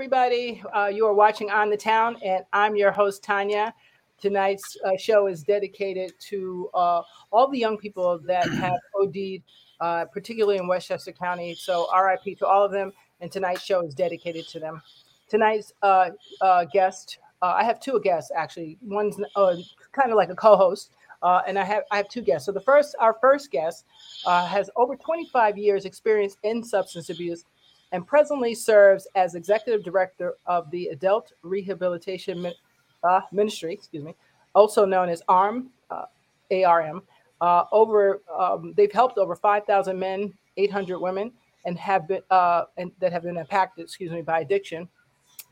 Everybody? Uh, you are watching On the Town, and I'm your host, Tanya. Tonight's uh, show is dedicated to uh, all the young people that have OD'd, uh, particularly in Westchester County. So, RIP to all of them. And tonight's show is dedicated to them. Tonight's uh, uh, guest, I have two guests actually. One's kind of like a co-host, and I have I have two guests. So the first, our first guest, has over 25 years experience in substance abuse and presently serves as executive director of the Adult Rehabilitation uh, Ministry, excuse me, also known as ARM, uh, ARM. Uh, over um, they've helped over 5,000 men, 800 women, and have been uh, and that have been impacted, excuse me, by addiction.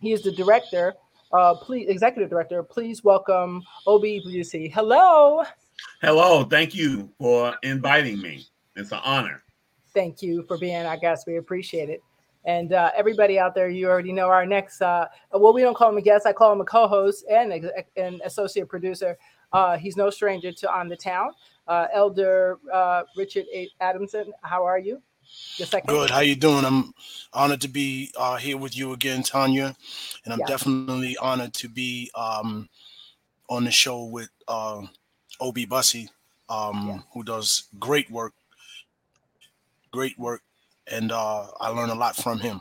He is the director, uh, please, executive director. Please welcome OBWC. Hello. Hello. Thank you for inviting me. It's an honor. Thank you for being our guest. We appreciate it. And uh, everybody out there, you already know our next. Uh, well, we don't call him a guest. I call him a co-host and an associate producer. Uh, he's no stranger to On the Town. Uh, Elder uh, Richard A. Adamson, how are you? Good. How you doing? I'm honored to be uh, here with you again, Tanya, and I'm yeah. definitely honored to be um, on the show with Obi Bussy, um, yeah. who does great work. Great work and uh, I learned a lot from him.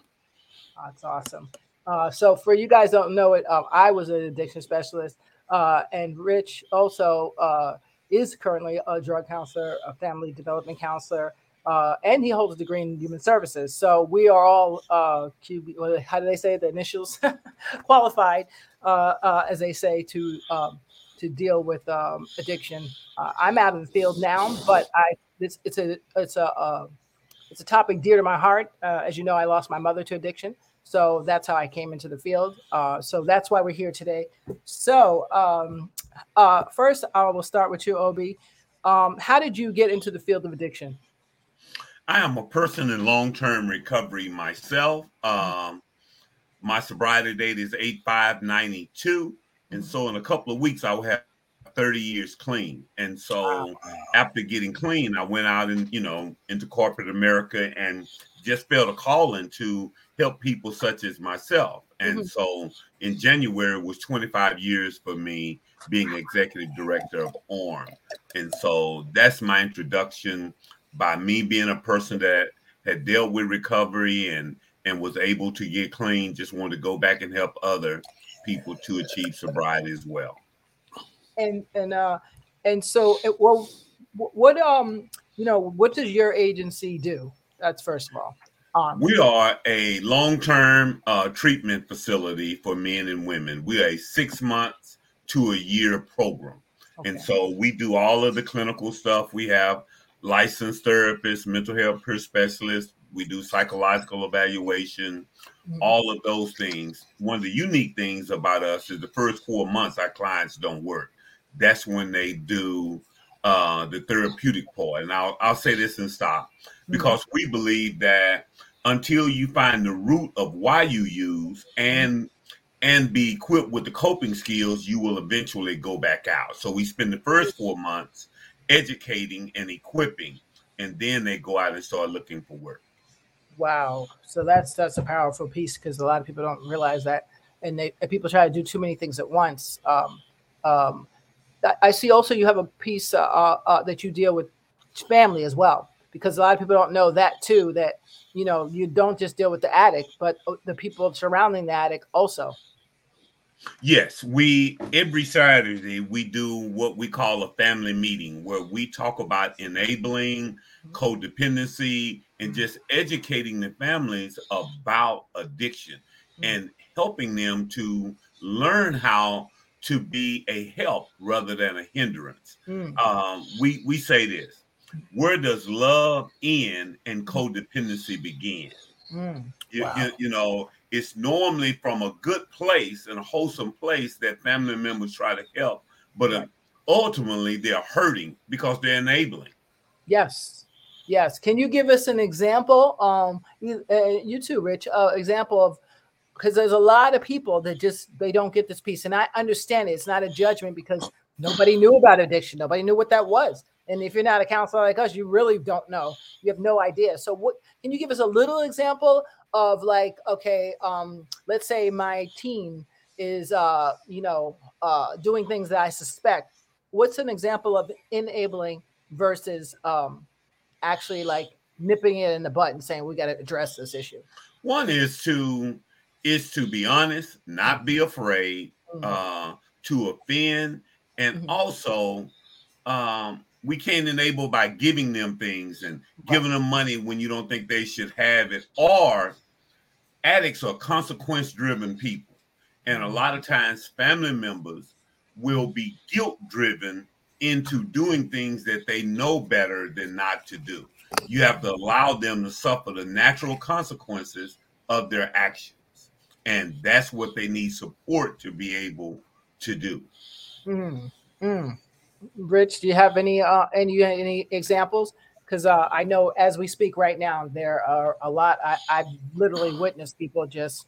That's awesome. Uh, so for you guys don't know it, um, I was an addiction specialist, uh, and Rich also uh, is currently a drug counselor, a family development counselor, uh, and he holds a degree in human services. So we are all uh, QB, how do they say the initials qualified, as they say, to um, to deal with um, addiction. I'm out of the field now, but I it's it's a it's a, a it's a topic dear to my heart. Uh, as you know, I lost my mother to addiction. So that's how I came into the field. Uh, so that's why we're here today. So um, uh, first, I will start with you, Obi. Um, how did you get into the field of addiction? I am a person in long-term recovery myself. Um, my sobriety date is 8592. And so in a couple of weeks, I will have 30 years clean. And so wow. after getting clean, I went out and, you know, into corporate America and just felt a calling to help people such as myself. And mm-hmm. so in January was 25 years for me being executive director of ARM. And so that's my introduction by me being a person that had dealt with recovery and and was able to get clean, just wanted to go back and help other people to achieve sobriety as well and and uh and so it, well what um you know what does your agency do? That's first of all um, we are a long-term uh, treatment facility for men and women. We are a six months to a year program. Okay. and so we do all of the clinical stuff. We have licensed therapists mental health care specialists. We do psychological evaluation mm-hmm. all of those things. One of the unique things about us is the first four months our clients don't work that's when they do uh, the therapeutic part. And I'll, I'll say this and stop mm-hmm. because mm-hmm. we believe that until you find the root of why you use and and be equipped with the coping skills, you will eventually go back out. So we spend the first four months educating and equipping, and then they go out and start looking for work. Wow. So that's that's a powerful piece because a lot of people don't realize that, and they and people try to do too many things at once. Um, um, I see also you have a piece uh, uh, uh, that you deal with family as well, because a lot of people don't know that too. That you know you don't just deal with the addict, but uh, the people surrounding the addict also. Yes, we every Saturday we do what we call a family meeting where we talk about enabling codependency and just educating the families about addiction and helping them to learn how to be a help rather than a hindrance. Mm. Um, we we say this: Where does love end and codependency begin? Mm. You, wow. you, you, know, it's normally from a good place and a wholesome place that family members try to help, but uh, ultimately they're hurting because they're enabling. Yes. Yes. Can you give us an example? Um, you, uh, you too, Rich. Uh, example of because there's a lot of people that just they don't get this piece and i understand it it's not a judgment because nobody knew about addiction nobody knew what that was And if you're not a counselor like us, you really don't know. You have no idea. So what can you give us a little example of like, okay, um, let's say my team is uh, you know, uh doing things that I suspect. What's an example of enabling versus um actually like nipping it in the butt and saying we got to address this issue? One is to is to be honest, not be afraid mm-hmm. uh, to offend, and mm-hmm. also um, we can't enable by giving them things and giving them money when you don't think they should have it. Or addicts are consequence driven people, and a mm-hmm. lot of times family members will be guilt driven into doing things that they know better than not to do. You have to allow them to suffer the natural consequences of their actions and that's what they need support to be able to do. Mm, mm. Rich, do you have any uh, any any examples? Because uh, I know as we speak right now, there are a lot. I, I've literally witnessed people just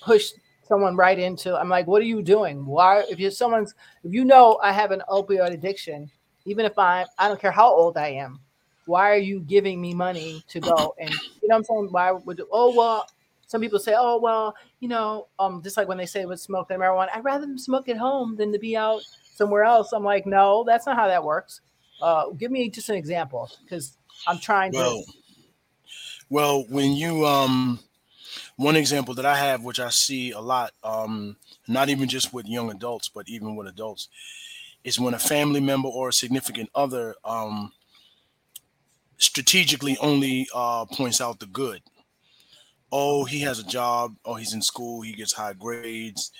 push someone right into. I'm like, what are you doing? Why? If you're someone's, if you know I have an opioid addiction, even if I I don't care how old I am, why are you giving me money to go and you know what I'm saying? Why would oh well some people say, oh well, you know, um, just like when they say with smoke and marijuana, I'd rather them smoke at home than to be out somewhere else. I'm like, no, that's not how that works. Uh, give me just an example because I'm trying well, to. Well, when you um, one example that I have, which I see a lot, um, not even just with young adults, but even with adults, is when a family member or a significant other um, strategically only uh, points out the good oh, he has a job, oh, he's in school, he gets high grades,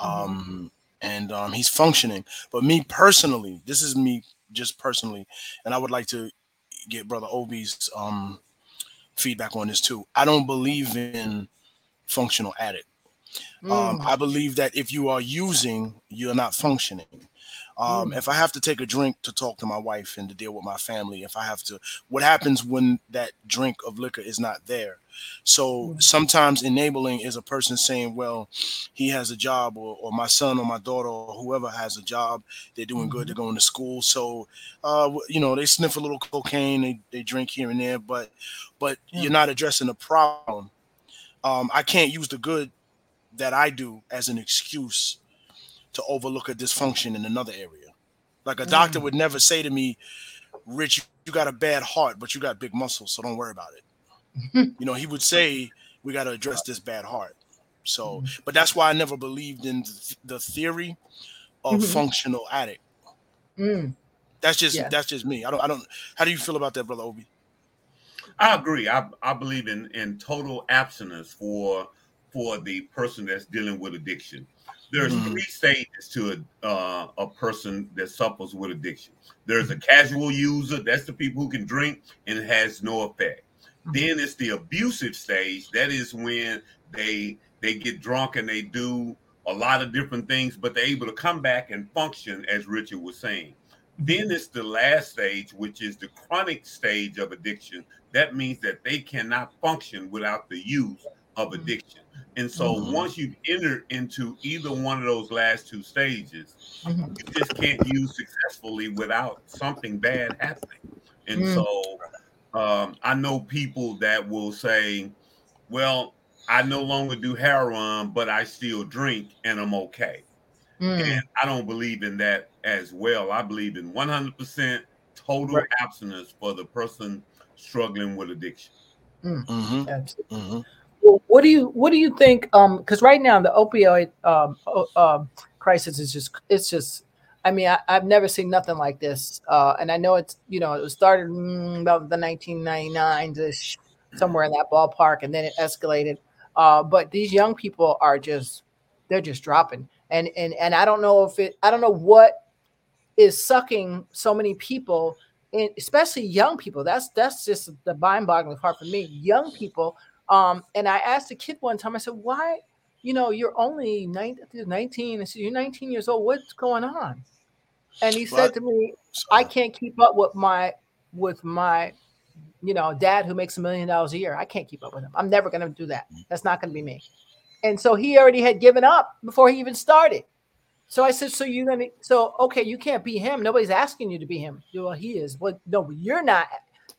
mm-hmm. um, and um, he's functioning. But me personally, this is me just personally, and I would like to get Brother Obi's um, feedback on this too. I don't believe in functional addict. Um, mm. Um, I believe that if you are using, you're not functioning. Um, mm. If I have to take a drink to talk to my wife and to deal with my family, if I have to, what happens when that drink of liquor is not there? So mm. sometimes enabling is a person saying, well, he has a job, or, or my son or my daughter or whoever has a job, they're doing mm-hmm. good, they're going to school. So, uh, you know, they sniff a little cocaine, they, they drink here and there, but but yeah. you're not addressing the problem. Um, I can't use the good that I do as an excuse to overlook a dysfunction in another area. Like a doctor mm. would never say to me, Rich, you got a bad heart, but you got big muscles, so don't worry about it. you know, he would say, we got to address this bad heart. So, mm. but that's why I never believed in the theory of mm-hmm. functional addict. Mm. That's just yeah. that's just me. I don't I don't. How do you feel about that, brother Obi? I agree. I, I believe in in total abstinence for for the person that's dealing with addiction there's mm-hmm. three stages to a uh, a person that suffers with addiction. There's a casual user, that's the people who can drink and it has no effect. Mm-hmm. Then it's the abusive stage. That is when they they get drunk and they do a lot of different things, but they're able to come back and function, as Richard was saying. Then it's the last stage, which is the chronic stage of addiction. That means that they cannot function without the use of mm-hmm. addiction. And so mm-hmm. once you've entered into either one of those last two stages, mm-hmm. you just can't use successfully without something bad happening. And mm-hmm. so um, I know people that will say, well, I no longer do heroin, but I still drink and I'm okay. Mm. And I don't believe in that as well. I believe in 100% total right. abstinence for the person struggling with addiction. Mm. Mm-hmm. What do you what do you think? Um, because right now the opioid um, uh, crisis is just it's just. I mean, I, have never seen nothing like this, uh, and I know it's you know it was started mm, about the 1999s, somewhere in that ballpark, and then it escalated. Uh, but these young people are just they're just dropping, and and and I don't know if it I don't know what is sucking so many people in, especially young people. That's that's just the mind-boggling part for me. Young people um, and I asked a kid one time, I said, why, you know, you're only 19, I said, you're 19 years old. What's going on? And he said to me, I can't keep up with my, with my, you know, dad who makes a million dollars a year. I can't keep up with him. I'm never going to do that. Mm. That's not going to be me. And so he already had given up before he even started. So I said, so you're gonna, so okay, you can't be him. Nobody's asking you to be him. Well, he is. Well, no, you're not.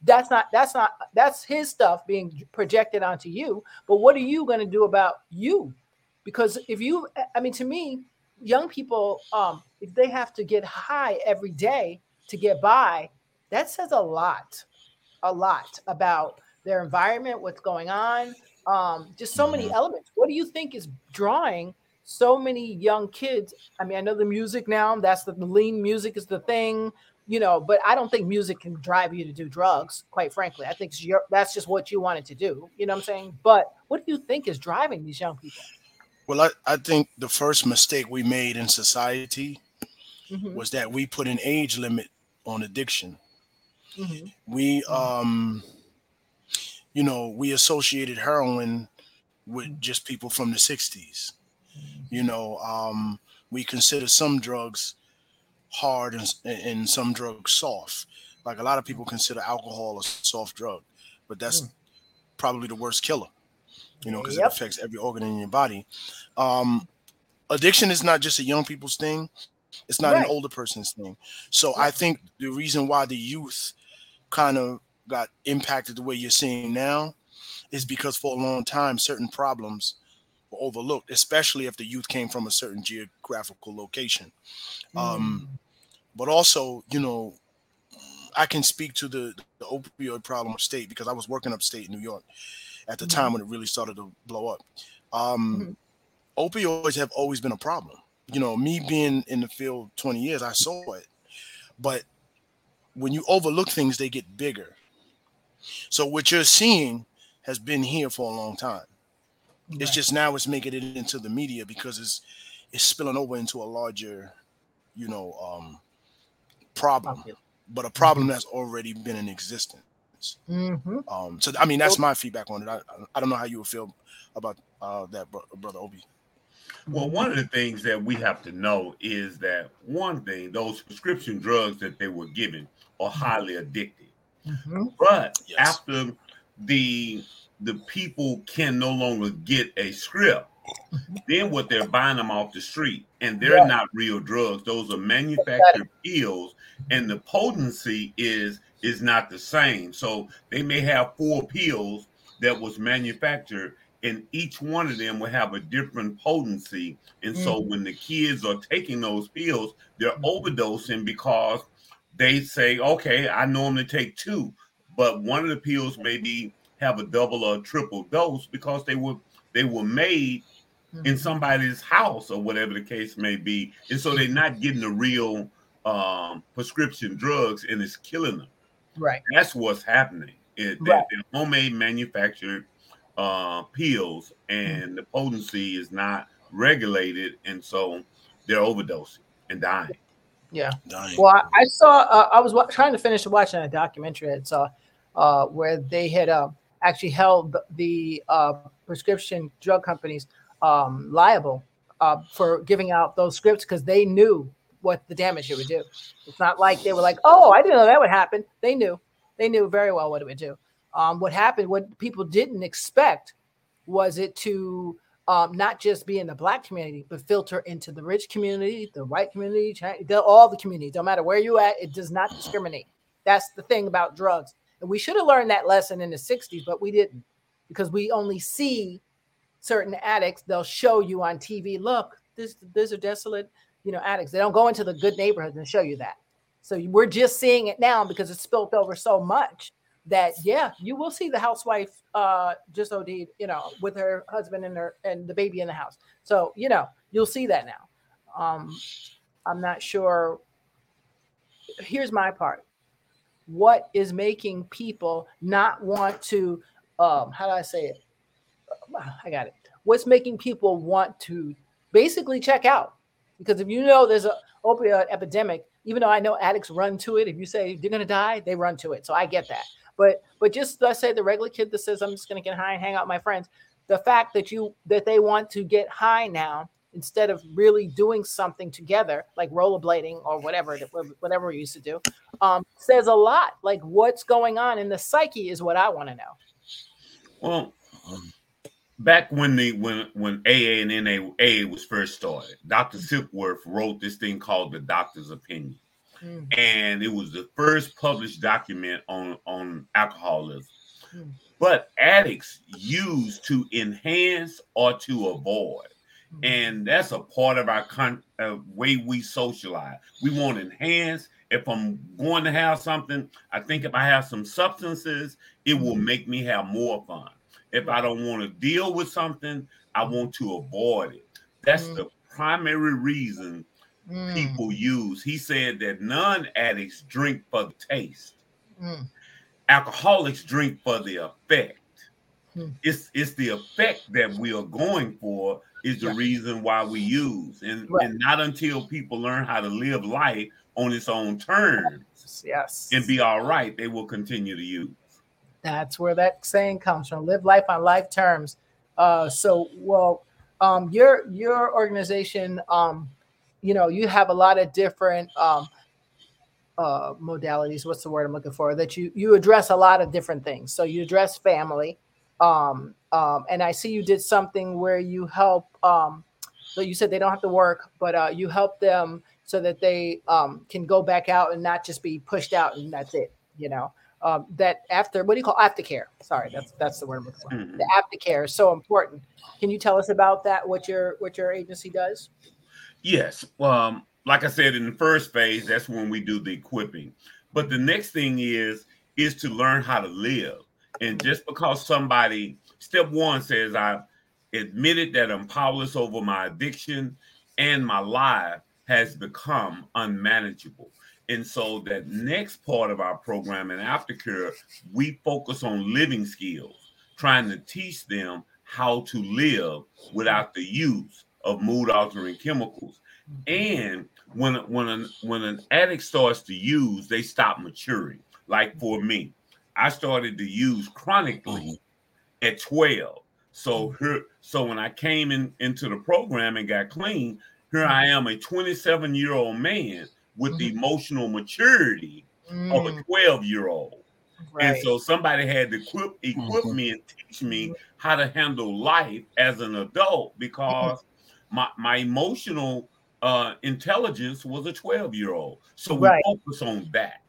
That's not. That's not. That's his stuff being projected onto you. But what are you gonna do about you? Because if you, I mean, to me, young people, um, if they have to get high every day to get by, that says a lot, a lot about their environment, what's going on, um, just so many elements. What do you think is drawing so many young kids? I mean, I know the music now, that's the lean music is the thing, you know, but I don't think music can drive you to do drugs, quite frankly. I think that's just what you wanted to do, you know what I'm saying? But what do you think is driving these young people? Well, I, I think the first mistake we made in society mm-hmm. was that we put an age limit on addiction. Mm-hmm. We um you know, we associated heroin with just people from the 60s. You know, um, we consider some drugs hard and, and some drugs soft. Like a lot of people consider alcohol a soft drug, but that's mm. probably the worst killer, you know, because yep. it affects every organ in your body. Um, addiction is not just a young people's thing, it's not right. an older person's thing. So I think the reason why the youth kind of got impacted the way you're seeing now is because for a long time certain problems were overlooked, especially if the youth came from a certain geographical location. Um, mm. Um, but also, you know, I can speak to the, the opioid problem of state because I was working upstate in New York at the mm-hmm. time when it really started to blow up. Um, mm-hmm. Opioids have always been a problem. You know, me being in the field 20 years, I saw it. But when you overlook things, they get bigger. So what you're seeing has been here for a long time. Right. It's just now it's making it into the media because it's it's spilling over into a larger, you know, um, problem, but a problem mm-hmm. that's already been in existence. Mm-hmm. Um, so I mean, that's my feedback on it. I, I don't know how you would feel about uh, that, bro- brother Obi. Well, one of the things that we have to know is that one thing, those prescription drugs that they were given are mm-hmm. highly addictive. Mm-hmm. But yes. after the the people can no longer get a script, then what they're buying them off the street, and they're yeah. not real drugs. Those are manufactured pills, and the potency is is not the same. So they may have four pills that was manufactured and each one of them will have a different potency. And mm. so when the kids are taking those pills, they're mm-hmm. overdosing because they say, okay, I normally take two, but one of the pills maybe have a double or a triple dose because they were they were made mm-hmm. in somebody's house or whatever the case may be, and so they're not getting the real um, prescription drugs, and it's killing them. Right. That's what's happening. It, right. they're, they're homemade manufactured uh, pills, and mm-hmm. the potency is not regulated, and so they're overdosing and dying. Yeah. Dying. Well, I, I saw. Uh, I was w- trying to finish watching a documentary. I saw uh, where they had uh, actually held the uh, prescription drug companies um, liable uh, for giving out those scripts because they knew what the damage it would do. It's not like they were like, "Oh, I didn't know that would happen." They knew. They knew very well what it would do. Um, what happened? What people didn't expect was it to um, not just be in the black community, but filter into the rich community, the white community, all the communities. Don't matter where you at, it does not discriminate. That's the thing about drugs. And we should have learned that lesson in the 60s, but we didn't because we only see certain addicts. They'll show you on TV, look, this, these are desolate, you know, addicts. They don't go into the good neighborhoods and show you that. So we're just seeing it now because it's spilt over so much that yeah, you will see the housewife uh just OD, you know, with her husband and her and the baby in the house. So, you know, you'll see that now. Um I'm not sure. Here's my part. What is making people not want to um how do I say it? I got it. What's making people want to basically check out? Because if you know there's a opioid epidemic, even though I know addicts run to it, if you say they're to die, they run to it. So I get that. But but just let's say the regular kid that says I'm just to get high and hang out with my friends, the fact that you that they want to get high now instead of really doing something together like rollerblading or whatever whatever we used to do um, says a lot like what's going on in the psyche is what i want to know well back when the when when AA and NAA was first started, Dr. Silkworth wrote this thing called the Doctor's Opinion, mm. and it was the first published document on on alcoholism. Mm. But addicts use to enhance or to avoid, mm. And that's a part of our con- uh, way we socialize. We want to enhance. If I'm going to have something, I think if I have some substances, it will mm. make me have more fun if I don't want to deal with something, I want to avoid it. That's mm. the primary reason mm. people use. He said that non addicts drink for the taste, mm. alcoholics drink for the effect. Mm. It's it's the effect that we are going for is the yeah. reason why we use, and right. and not until people learn how to live life on its own terms, yes, and be all right, they will continue to use. That's where that saying comes from. Live life on life terms. Uh, so, well, um, your your organization, um, you know, you have a lot of different um, uh, modalities. What's the word I'm looking for? That you you address a lot of different things. So you address family, um, um, and I see you did something where you help. Um, so you said they don't have to work, but uh, you help them so that they um, can go back out and not just be pushed out and that's it. You know um, that after what do you call aftercare? Sorry, that's that's the word I'm looking for. Mm-hmm. The aftercare is so important. Can you tell us about that? What your what your agency does? Yes. Um, like I said in the first phase, that's when we do the equipping. But the next thing is is to learn how to live. And just because somebody step one says I've admitted that I'm powerless over my addiction and my life has become unmanageable. And so that next part of our program in aftercare, we focus on living skills, trying to teach them how to live without the use of mood altering chemicals. And when when an, when an addict starts to use, they stop maturing. Like for me, I started to use chronically at 12. So here, so when I came in into the program and got clean, here I am, a 27 year old man with mm-hmm. the emotional maturity mm. of a mm. 12 year old. Right. And so somebody had to equip, equip mm-hmm. me and teach me mm-hmm. how to handle life as an adult because my, my emotional uh, intelligence was a 12 year old. So we right. focus on that.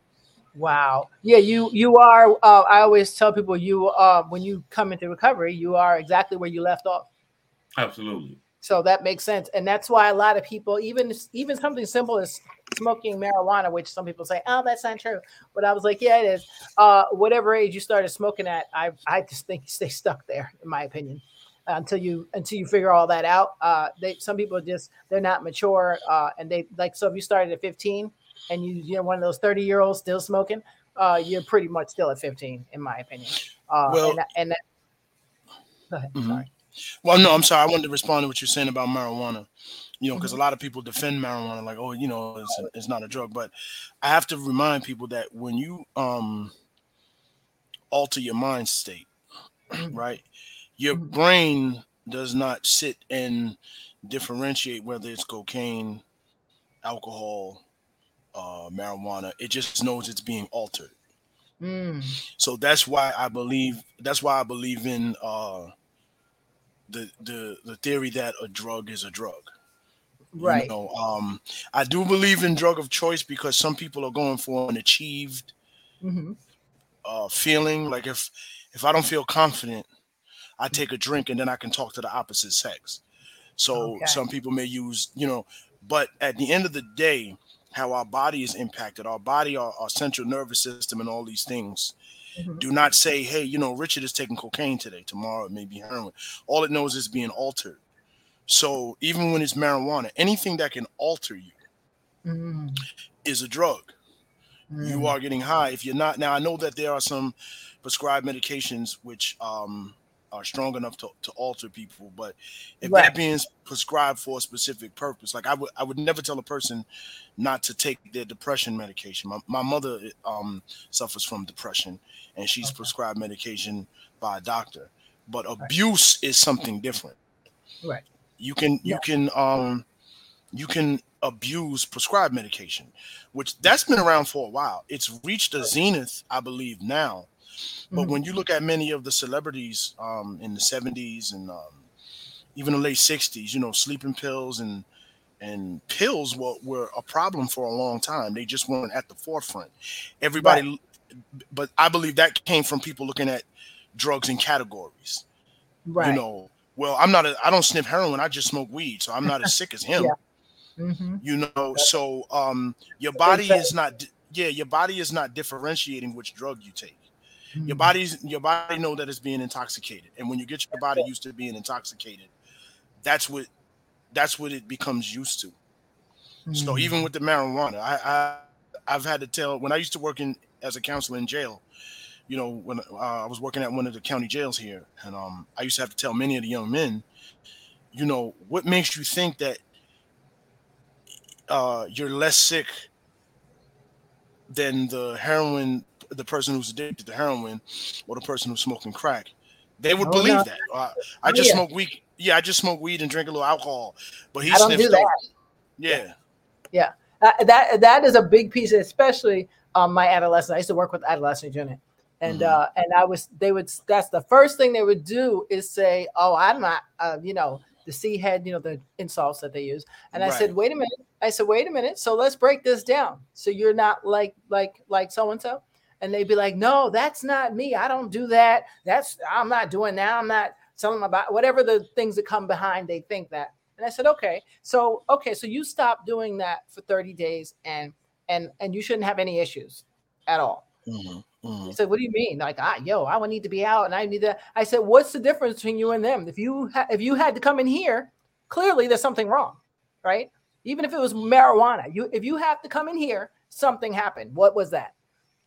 Wow. Yeah, you you are. Uh, I always tell people you uh, when you come into recovery, you are exactly where you left off. Absolutely. So that makes sense, and that's why a lot of people, even even something simple as smoking marijuana, which some people say, "Oh, that's not true," but I was like, "Yeah, it is." Uh, whatever age you started smoking at, I I just think you stay stuck there, in my opinion, until you until you figure all that out. Uh, they some people just they're not mature, uh, and they like so if you started at 15 and you you know one of those 30 year olds still smoking, uh, you're pretty much still at 15, in my opinion. Uh, well, and, and that, go ahead. Mm-hmm. Sorry. Well, no, I'm sorry. I wanted to respond to what you're saying about marijuana. You know, because mm-hmm. a lot of people defend marijuana, like, oh, you know, it's, it's not a drug. But I have to remind people that when you um alter your mind state, right, your mm-hmm. brain does not sit and differentiate whether it's cocaine, alcohol, uh, marijuana. It just knows it's being altered. Mm. So that's why I believe. That's why I believe in. uh the the the theory that a drug is a drug. Right. You know, um, I do believe in drug of choice because some people are going for an achieved mm-hmm. uh, feeling. Like if if I don't feel confident, I take a drink and then I can talk to the opposite sex. So okay. some people may use, you know, but at the end of the day, how our body is impacted, our body, our, our central nervous system, and all these things Mm-hmm. Do not say, hey, you know, Richard is taking cocaine today. Tomorrow it may be heroin. All it knows is being altered. So even when it's marijuana, anything that can alter you mm-hmm. is a drug. Mm-hmm. You are getting high. If you're not now, I know that there are some prescribed medications which um, are strong enough to, to alter people. But if right. that being prescribed for a specific purpose, like I would I would never tell a person not to take their depression medication. My, my mother um, suffers from depression and she's okay. prescribed medication by a doctor. But abuse right. is something different. Right. You can you yeah. can um you can abuse prescribed medication, which that's been around for a while. It's reached a zenith, I believe, now But mm-hmm. when you look at many of the celebrities um, in the 70s and um, even the late 60s, you know, sleeping pills and and pills were, were a problem for a long time. They just weren't at the forefront. Everybody, right. but I believe that came from people looking at drugs in categories. Right. You know, well, I'm not a, I don't sniff heroin. I just smoke weed, so I'm not as sick as him. Yeah. Mm-hmm. You know, so um, your body is not, yeah, your body is not differentiating which drug you take. Mm-hmm. Your body's your body know that it's being intoxicated, and when you get your body used to being intoxicated, that's what that's what it becomes used to. Mm-hmm. So even with the marijuana, I, I I've had to tell when I used to work in as a counselor in jail, you know, when uh, I was working at one of the county jails here, and um, I used to have to tell many of the young men, you know, what makes you think that uh, you're less sick than the heroin, the person who's addicted to heroin, or the person who's smoking crack. They would oh, believe no. that. Uh, I just yeah. smoke weed. Yeah, I just smoke weed and drink a little alcohol. But he sniffs do Yeah. Yeah. Uh, that that is a big piece, especially um, my adolescent. I used to work with adolescent unit, and mm-hmm. uh, and I was they would that's the first thing they would do is say, "Oh, I'm not," uh, you know, the C head, you know, the insults that they use. And right. I said, "Wait a minute." I said, "Wait a minute." So let's break this down. So you're not like like like so and so and they'd be like, "No, that's not me. I don't do that. That's I'm not doing that. I'm not telling them about whatever the things that come behind. They think that." And I said, "Okay, so okay, so you stop doing that for 30 days, and and and you shouldn't have any issues at all." Mm-hmm. Mm-hmm. He said, "What do you mean? Like, ah, yo, I would need to be out, and I need that." I said, "What's the difference between you and them? If you ha- if you had to come in here, clearly there's something wrong, right? Even if it was marijuana, you if you have to come in here, something happened. What was that?"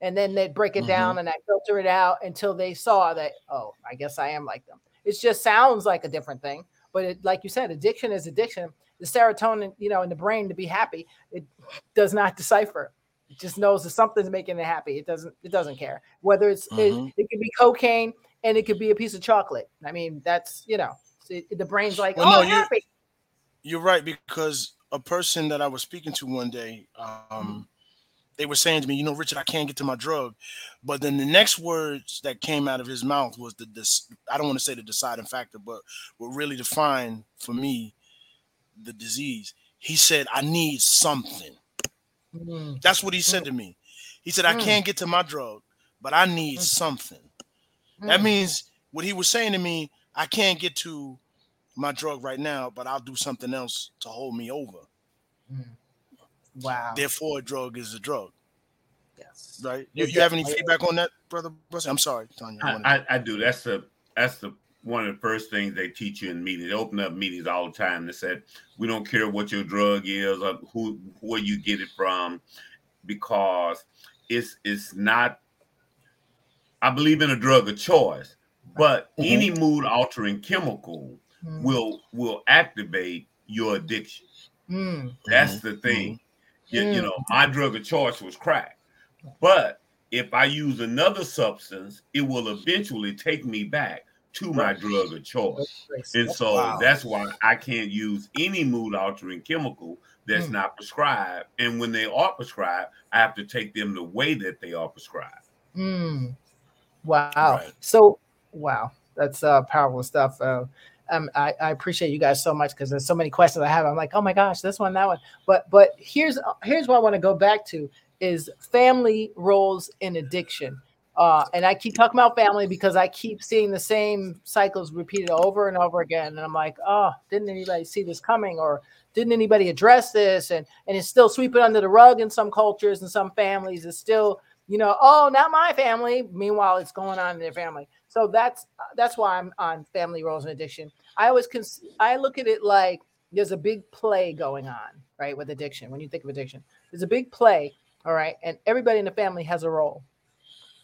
And then they'd break it mm-hmm. down and I filter it out until they saw that, oh, I guess I am like them. It just sounds like a different thing. But it, like you said, addiction is addiction. The serotonin, you know, in the brain to be happy, it does not decipher. It just knows that something's making it happy. It doesn't. It doesn't care whether it's mm-hmm. it, it could be cocaine and it could be a piece of chocolate. I mean, that's you know, it, the brain's like, well, oh, no, happy. You're, you're right because a person that I was speaking to one day, um, they were saying to me, you know, Richard, I can't get to my drug. But then the next words that came out of his mouth was the this I don't want to say the deciding factor, but what really defined for me the disease. He said, I need something. Mm. That's what he said mm. to me. He said, I mm. can't get to my drug, but I need mm. something. That mm. means what he was saying to me, I can't get to my drug right now, but I'll do something else to hold me over. Mm. Wow. Therefore, a drug is a drug. Yes. Right. You, you have any feedback on that, brother? I'm sorry, Tanya. I, I, I, do. That's the that's the one of the first things they teach you in meetings. They open up meetings all the time. They said, "We don't care what your drug is or who where you get it from, because it's it's not." I believe in a drug of choice, but mm-hmm. any mood altering chemical mm-hmm. will will activate your addiction. Mm-hmm. That's the thing. You, mm. you know, my drug of choice was crack. But if I use another substance, it will eventually take me back to my drug of choice. And so wow. that's why I can't use any mood altering chemical that's mm. not prescribed. And when they are prescribed, I have to take them the way that they are prescribed. Mm. Wow. Right. So, wow, that's uh, powerful stuff. Uh, um, I, I, appreciate you guys so much because there's so many questions I have. I'm like, oh my gosh, this one, that one. But but here's here's what I want to go back to is family roles in addiction. Uh, and I keep talking about family because I keep seeing the same cycles repeated over and over again. And I'm like, oh, didn't anybody see this coming? Or didn't anybody address this? And and it's still sweeping under the rug in some cultures and some families. It's still, you know, oh, not my family. Meanwhile, it's going on in their family. So that's that's why I'm on family roles and addiction. I always cons- I look at it like there's a big play going on, right, with addiction. When you think of addiction, there's a big play, all right, and everybody in the family has a role,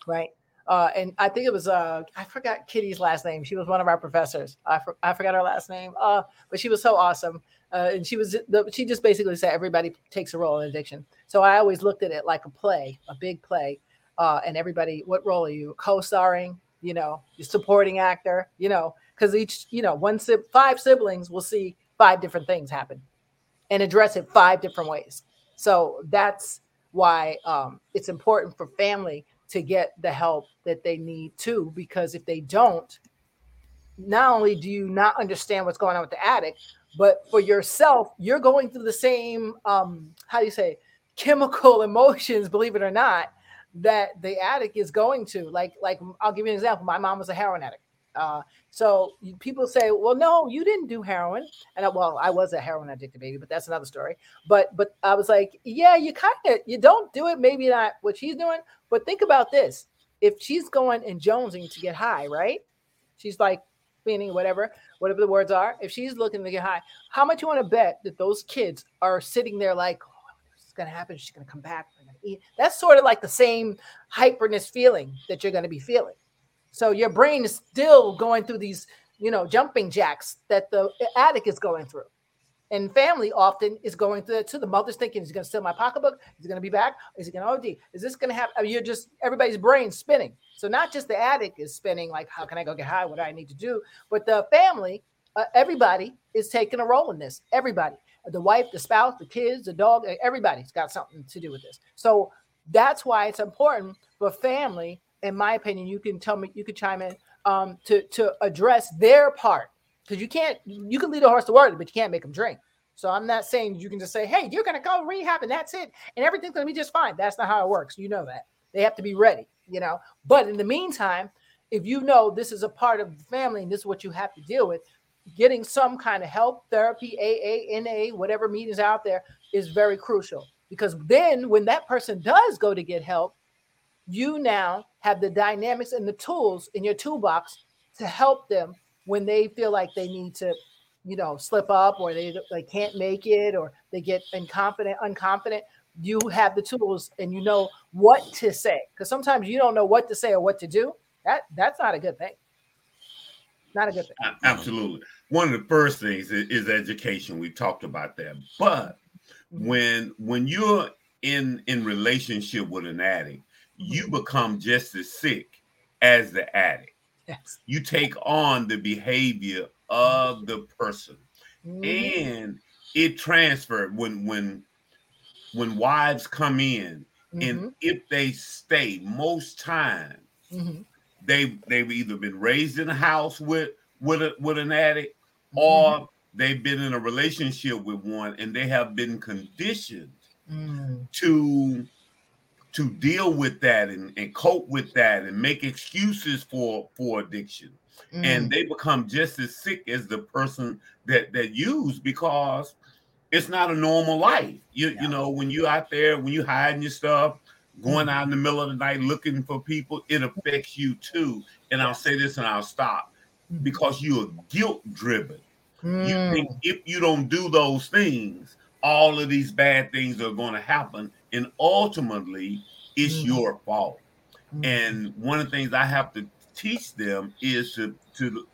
right? Uh, and I think it was uh, I forgot Kitty's last name. She was one of our professors. I, for, I forgot her last name, uh, but she was so awesome. Uh, and she was she just basically said everybody takes a role in addiction. So I always looked at it like a play, a big play, uh, and everybody. What role are you co-starring? You know, supporting actor, you know, because each, you know, one five siblings will see five different things happen and address it five different ways. So that's why um, it's important for family to get the help that they need too. Because if they don't, not only do you not understand what's going on with the addict, but for yourself, you're going through the same um, how do you say chemical emotions, believe it or not, that the addict is going to. Like, like I'll give you an example. My mom was a heroin addict. Uh, so people say, "Well, no, you didn't do heroin," and I, well, I was a heroin addicted baby, but that's another story. But but I was like, "Yeah, you kind of you don't do it, maybe not what she's doing, but think about this: if she's going and jonesing to get high, right? She's like meaning whatever, whatever the words are. If she's looking to get high, how much you want to bet that those kids are sitting there like, is gonna happen? She's gonna come back. That's sort of like the same hyperness feeling that you're gonna be feeling. So your brain is still going through these, you know, jumping jacks that the addict is going through. And family often is going through that too. The mother's thinking, is he going to steal my pocketbook? Is he going to be back? Is he going to OD? Is this going to happen? I mean, you're just, everybody's brain spinning. So not just the addict is spinning, like, how can I go get high? What do I need to do? But the family, uh, everybody is taking a role in this. Everybody, the wife, the spouse, the kids, the dog, everybody's got something to do with this. So that's why it's important for family in my opinion, you can tell me, you could chime in um, to to address their part because you can't, you can lead a horse to water, but you can't make them drink. So I'm not saying you can just say, hey, you're gonna go rehab and that's it, and everything's gonna be just fine. That's not how it works. You know that they have to be ready, you know. But in the meantime, if you know this is a part of the family and this is what you have to deal with, getting some kind of help, therapy, AA, NA, whatever meetings out there is very crucial. Because then when that person does go to get help, you now have the dynamics and the tools in your toolbox to help them when they feel like they need to you know slip up or they, they can't make it or they get inconfident unconfident. You have the tools and you know what to say. Because sometimes you don't know what to say or what to do. That that's not a good thing. Not a good thing. Absolutely one of the first things is, is education we talked about that but mm-hmm. when when you're in in relationship with an addict you become just as sick as the addict. Yes. You take on the behavior of the person. Mm. And it transferred when when when wives come in mm-hmm. and if they stay most times mm-hmm. they they've either been raised in a house with with a, with an addict mm-hmm. or they've been in a relationship with one and they have been conditioned mm. to to deal with that and, and cope with that and make excuses for for addiction mm. and they become just as sick as the person that that used because it's not a normal life you yeah. you know when you out there when you hiding your stuff going mm. out in the middle of the night looking for people it affects you too and i'll say this and i'll stop. Because you are guilt driven mm. you think if you don't do those things all of these bad things are going to happen and ultimately it's mm-hmm. your fault. Mm-hmm. And one of the things I have to teach them is to to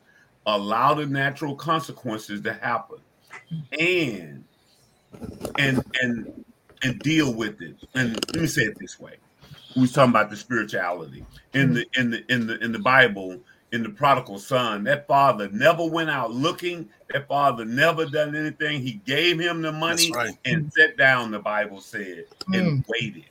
allow the natural consequences to happen and and and and deal with it. And let me say it this way. We was talking about the spirituality. In the in the in the in the Bible, in the prodigal son, that father never went out looking. That father never done anything. He gave him the money right. and sat down, the Bible said, and mm. waited.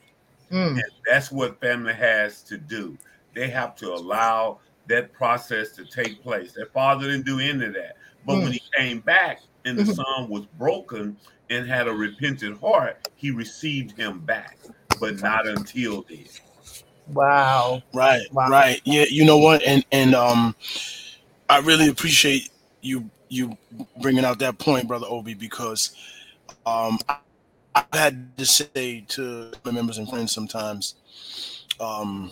Mm. And that's what family has to do. They have to allow that process to take place. That father didn't do any of that. But mm. when he came back and the mm-hmm. son was broken and had a repentant heart, he received him back, but not until then. Wow. Right. Wow. Right. Yeah. You know what? And and um, I really appreciate you you bringing out that point, brother Obi, because um, I, have had to say to my members and friends sometimes, um,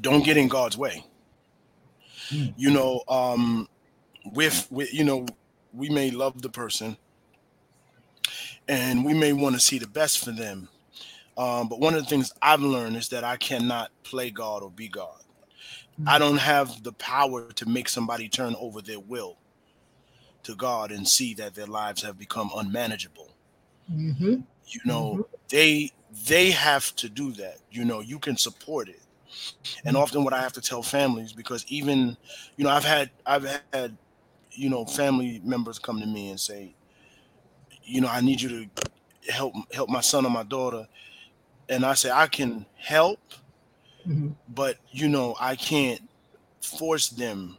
don't get in God's way. Hmm. You know, um, with with you know, we may love the person, and we may want to see the best for them. Um, but one of the things I've learned is that I cannot play God or be God. Hmm. I don't have the power to make somebody turn over their will to God and see that their lives have become unmanageable. Mm-hmm. You know, mm-hmm. they they have to do that. You know, you can support it. And mm-hmm. often what I have to tell families, because even, you know, I've had I've had, you know, family members come to me and say, you know, I need you to help help my son or my daughter. And I say, I can help, mm-hmm. but you know I can't force them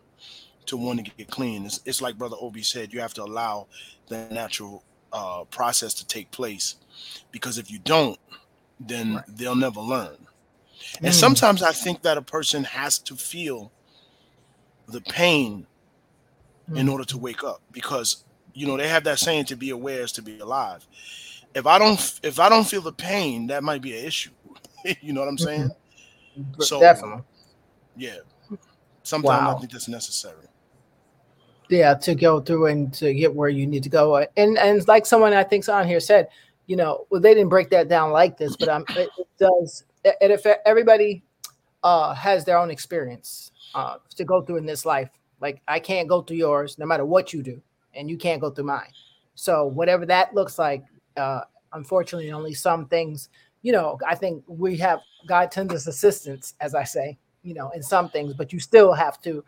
to want to get clean. It's, it's like Brother Obi said, you have to allow the natural uh, process to take place because if you don't, then right. they'll never learn. Mm. And sometimes I think that a person has to feel the pain mm. in order to wake up because you know they have that saying to be aware is to be alive. If I don't if I don't feel the pain, that might be an issue. you know what I'm saying? Mm-hmm. So definitely. Yeah. Sometimes wow. I think that's necessary yeah to go through and to get where you need to go and and like someone i think's on here said you know well they didn't break that down like this but um it, it does and if everybody uh has their own experience uh to go through in this life like i can't go through yours no matter what you do and you can't go through mine so whatever that looks like uh unfortunately only some things you know i think we have god tends us assistance as i say you know in some things but you still have to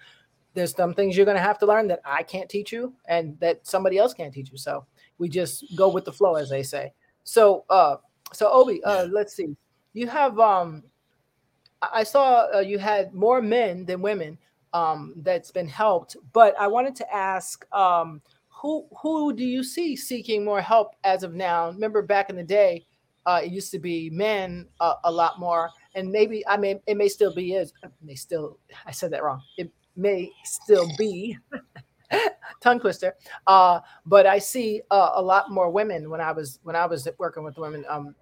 there's some things you're going to have to learn that I can't teach you and that somebody else can't teach you. So we just go with the flow, as they say. So, uh, so Obi, uh, let's see. You have, um, I saw uh, you had more men than women um, that's been helped, but I wanted to ask, um, who who do you see seeking more help as of now? Remember back in the day, uh, it used to be men uh, a lot more, and maybe I mean it may still be is may still I said that wrong. It may still be tongue twister uh, but i see uh, a lot more women when i was when i was working with women um,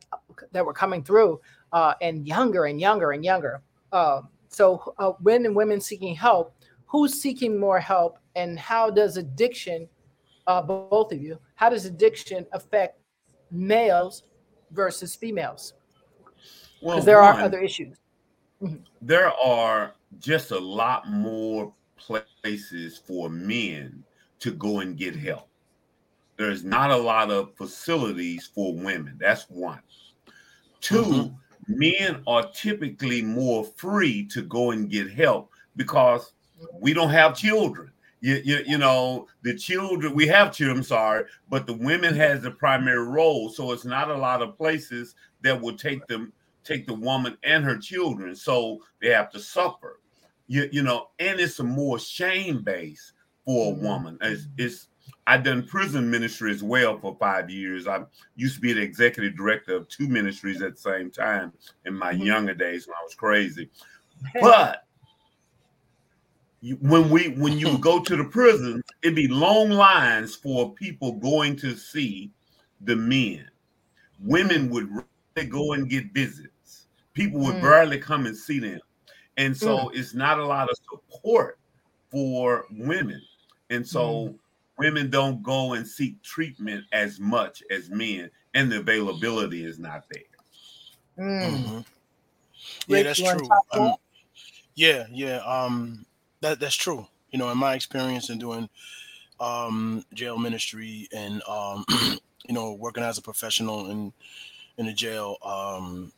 that were coming through uh, and younger and younger and younger um, so uh, when and women seeking help who's seeking more help and how does addiction uh, both of you how does addiction affect males versus females because well, there one, are other issues mm-hmm. there are just a lot more places for men to go and get help. There's not a lot of facilities for women. That's one. 2 mm-hmm. men are typically more free to go and get help because we don't have children. You, you, you know, the children, we have children, sorry, but the women has the primary role. So it's not a lot of places that will take them, take the woman and her children. So they have to suffer you, you know, and it's a more shame base for a mm-hmm. woman. It's, it's I've done prison ministry as well for five years. I used to be the executive director of two ministries at the same time in my mm-hmm. younger days when I was crazy. But when we when you go to the prison, it'd be long lines for people going to see the men. Women would really go and get visits. People would mm. barely come and see them. And so mm. it's not a lot of support for women. And so mm. women don't go and seek treatment as much as men, and the availability is not there. Mm. Mm-hmm. Yeah, that's true. Um, yeah, yeah. Um, that that's true. You know, in my experience in doing um jail ministry and um, you know, working as a professional in in the jail, um,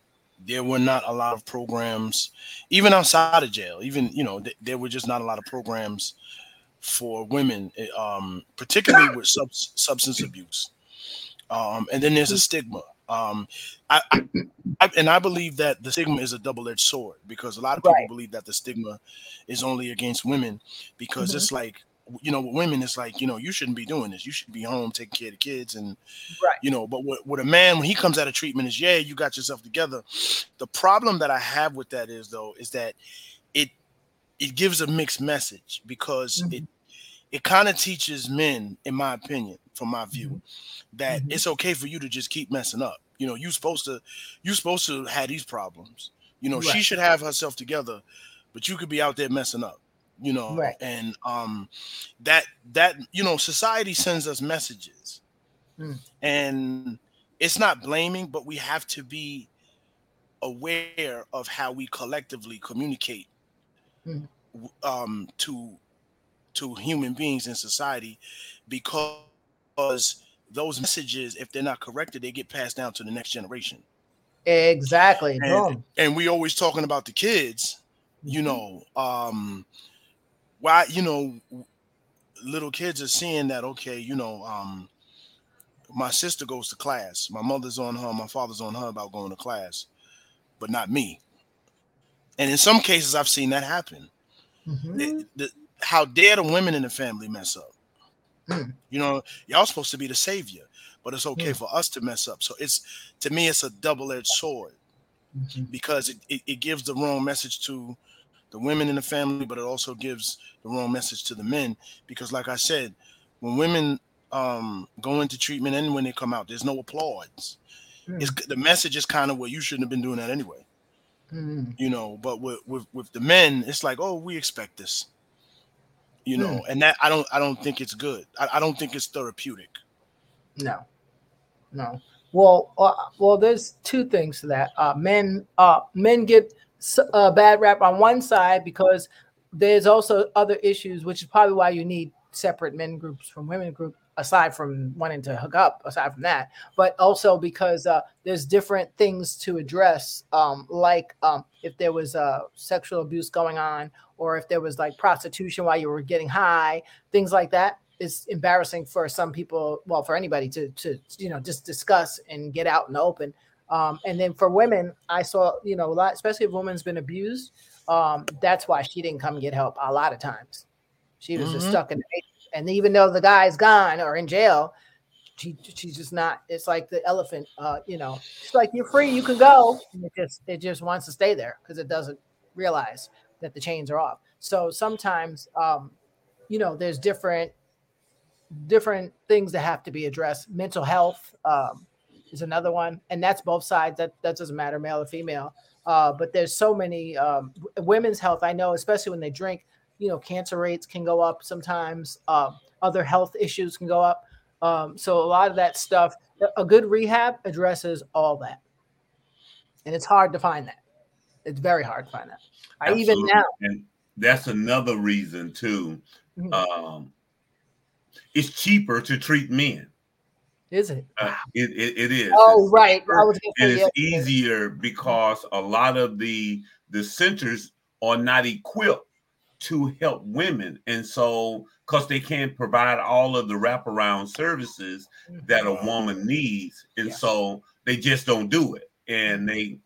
there were not a lot of programs, even outside of jail. Even you know, th- there were just not a lot of programs for women, eh, um, particularly with sub- substance abuse. Um, and then there's a stigma. Um, I, I, and I believe that the stigma is a double-edged sword because a lot of people right. believe that the stigma is only against women because mm-hmm. it's like you know, with women, it's like, you know, you shouldn't be doing this. You should be home taking care of the kids. And, right. you know, but with, with a man, when he comes out of treatment, is, yeah, you got yourself together. The problem that I have with that is, though, is that it, it gives a mixed message because mm-hmm. it, it kind of teaches men, in my opinion, from my view, mm-hmm. that mm-hmm. it's okay for you to just keep messing up. You know, you're supposed to, you're supposed to have these problems. You know, right. she should have herself together, but you could be out there messing up you know right. and um that that you know society sends us messages mm. and it's not blaming but we have to be aware of how we collectively communicate mm. um to to human beings in society because those messages if they're not corrected they get passed down to the next generation exactly and, and we always talking about the kids you mm-hmm. know um why you know little kids are seeing that okay you know um my sister goes to class my mother's on her my father's on her about going to class but not me And in some cases, I've seen that happen. Mm-hmm. The, the, how dare the women in the family mess up? Mm. You know, y'all supposed to be the savior, but it's okay mm. for us to mess up. So it's to me, it's a double-edged sword mm-hmm. because it, it, it gives the wrong message to the women in the family, but it also gives the wrong message to the men. Because, like I said, when women um, go into treatment and when they come out, there's no applause. Mm. It's the message is kind of well, you shouldn't have been doing that anyway. Mm. You know, but with, with with the men, it's like, oh, we expect this. You know, mm. and that I don't I don't think it's good. I, I don't think it's therapeutic. No, no. Well, uh, well, there's two things to that. Uh, men, uh, men get a bad rap on one side because there's also other issues, which is probably why you need separate men groups from women group aside from wanting to hook up aside from that but also because uh, there's different things to address um, like um, if there was uh, sexual abuse going on or if there was like prostitution while you were getting high things like that is embarrassing for some people well for anybody to to you know just discuss and get out in the open um, and then for women, I saw, you know, a lot, especially if a woman's been abused, um, that's why she didn't come get help a lot of times. She was mm-hmm. just stuck in the and even though the guy's gone or in jail, she she's just not. It's like the elephant, uh, you know. It's like you're free, you can go. it just it just wants to stay there because it doesn't realize that the chains are off. So sometimes, um, you know, there's different different things that have to be addressed. Mental health, um, is another one, and that's both sides. That that doesn't matter, male or female. Uh, but there's so many um, women's health. I know, especially when they drink, you know, cancer rates can go up sometimes. Uh, other health issues can go up. Um, so a lot of that stuff, a good rehab addresses all that, and it's hard to find that. It's very hard to find that. I even now, and that's another reason too. Mm-hmm. Um, it's cheaper to treat men. Is it? Uh, it, it, it is. Oh, it's right. and it's easier because a lot of the the centers are not equipped to help women, and so because they can't provide all of the wraparound services that a woman mm-hmm. needs, and yeah. so they just don't do it, and mm-hmm. they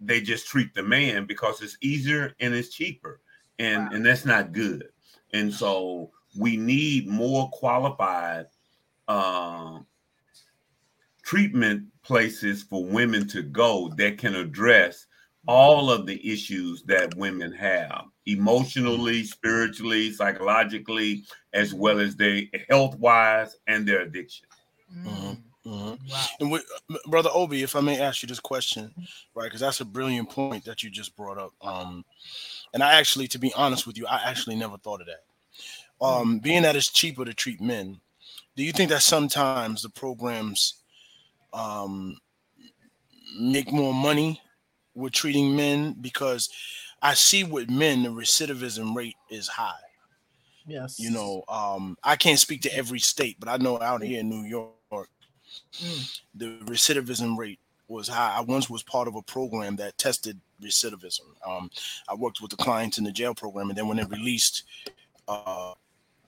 they just treat the man because it's easier and it's cheaper, and wow. and that's not good, and so we need more qualified. Um, treatment places for women to go that can address all of the issues that women have emotionally, spiritually, psychologically, as well as their health wise and their addiction. Mm-hmm. Mm-hmm. Wow. And with, brother Obi, if I may ask you this question, right? Because that's a brilliant point that you just brought up. Um, and I actually, to be honest with you, I actually never thought of that. Um, being that it's cheaper to treat men, do you think that sometimes the programs um, make more money with treating men because I see with men the recidivism rate is high. Yes. You know, um, I can't speak to every state, but I know out here in New York, mm. the recidivism rate was high. I once was part of a program that tested recidivism. Um, I worked with the clients in the jail program, and then when they released, uh,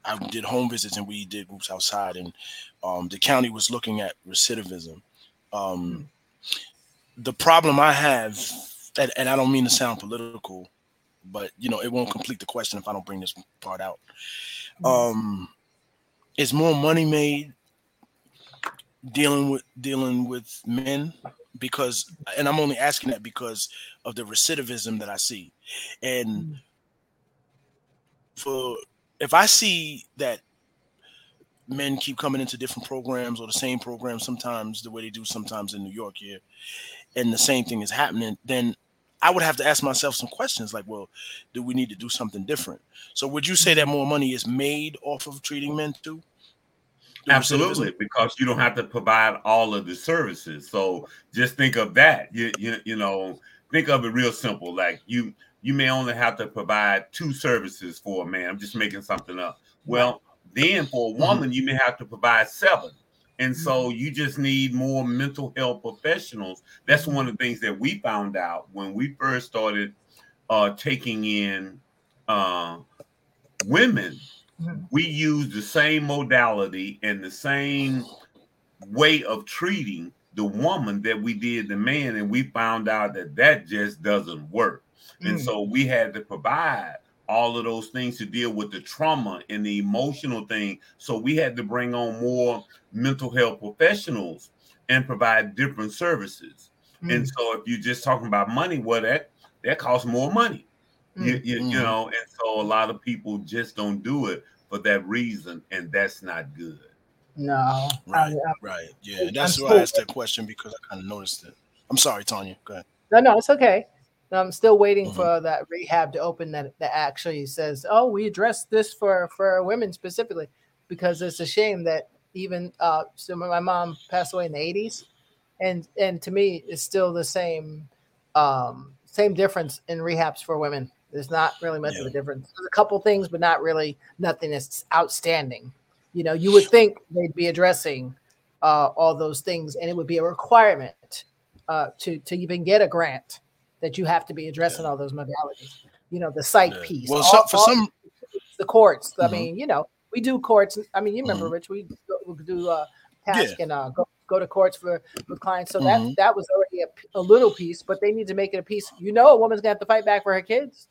I did home visits and we did groups outside, and um, the county was looking at recidivism. Um, the problem I have, and, and I don't mean to sound political, but you know, it won't complete the question if I don't bring this part out. Mm-hmm. Um, is more money made dealing with dealing with men because and I'm only asking that because of the recidivism that I see. And mm. for if I see that men keep coming into different programs or the same program sometimes the way they do sometimes in New York here, and the same thing is happening, then I would have to ask myself some questions like, well, do we need to do something different? So would you say that more money is made off of treating men too? Absolutely, because you don't have to provide all of the services. So just think of that. You, you you know, think of it real simple. Like you you may only have to provide two services for a man. I'm just making something up. Well, then for a mm-hmm. woman, you may have to provide seven. And so mm-hmm. you just need more mental health professionals. That's one of the things that we found out when we first started uh, taking in uh, women. Mm-hmm. We used the same modality and the same way of treating the woman that we did the man, and we found out that that just doesn't work. Mm. And so we had to provide all of those things to deal with the trauma and the emotional thing. So we had to bring on more mental health professionals and provide different services. Mm. And so if you're just talking about money, well, that that costs more money. Mm. You, you, you, know, and so a lot of people just don't do it for that reason, and that's not good. No, right, I, right, yeah. That's I'm why I asked that question because I kind of noticed it. I'm sorry, Tanya. Go ahead. No, no, it's okay. I'm still waiting mm-hmm. for that rehab to open that that actually says, "Oh, we address this for for women specifically," because it's a shame that even uh, so my mom passed away in the 80s, and and to me, it's still the same um, same difference in rehabs for women. There's not really much yeah. of a difference. There's a couple things, but not really nothing that's outstanding. You know, you would think they'd be addressing uh, all those things, and it would be a requirement uh, to to even get a grant that you have to be addressing yeah. all those modalities. You know, the psych yeah. piece. Well, all, for all some, the courts. Mm-hmm. I mean, you know, we do courts. I mean, you remember, mm-hmm. Rich? We, we do uh, task yeah. and uh, go go to courts for, for clients. So mm-hmm. that that was already a, a, little piece, but they need to make it a piece. You know, a woman's gonna have to fight back for her kids.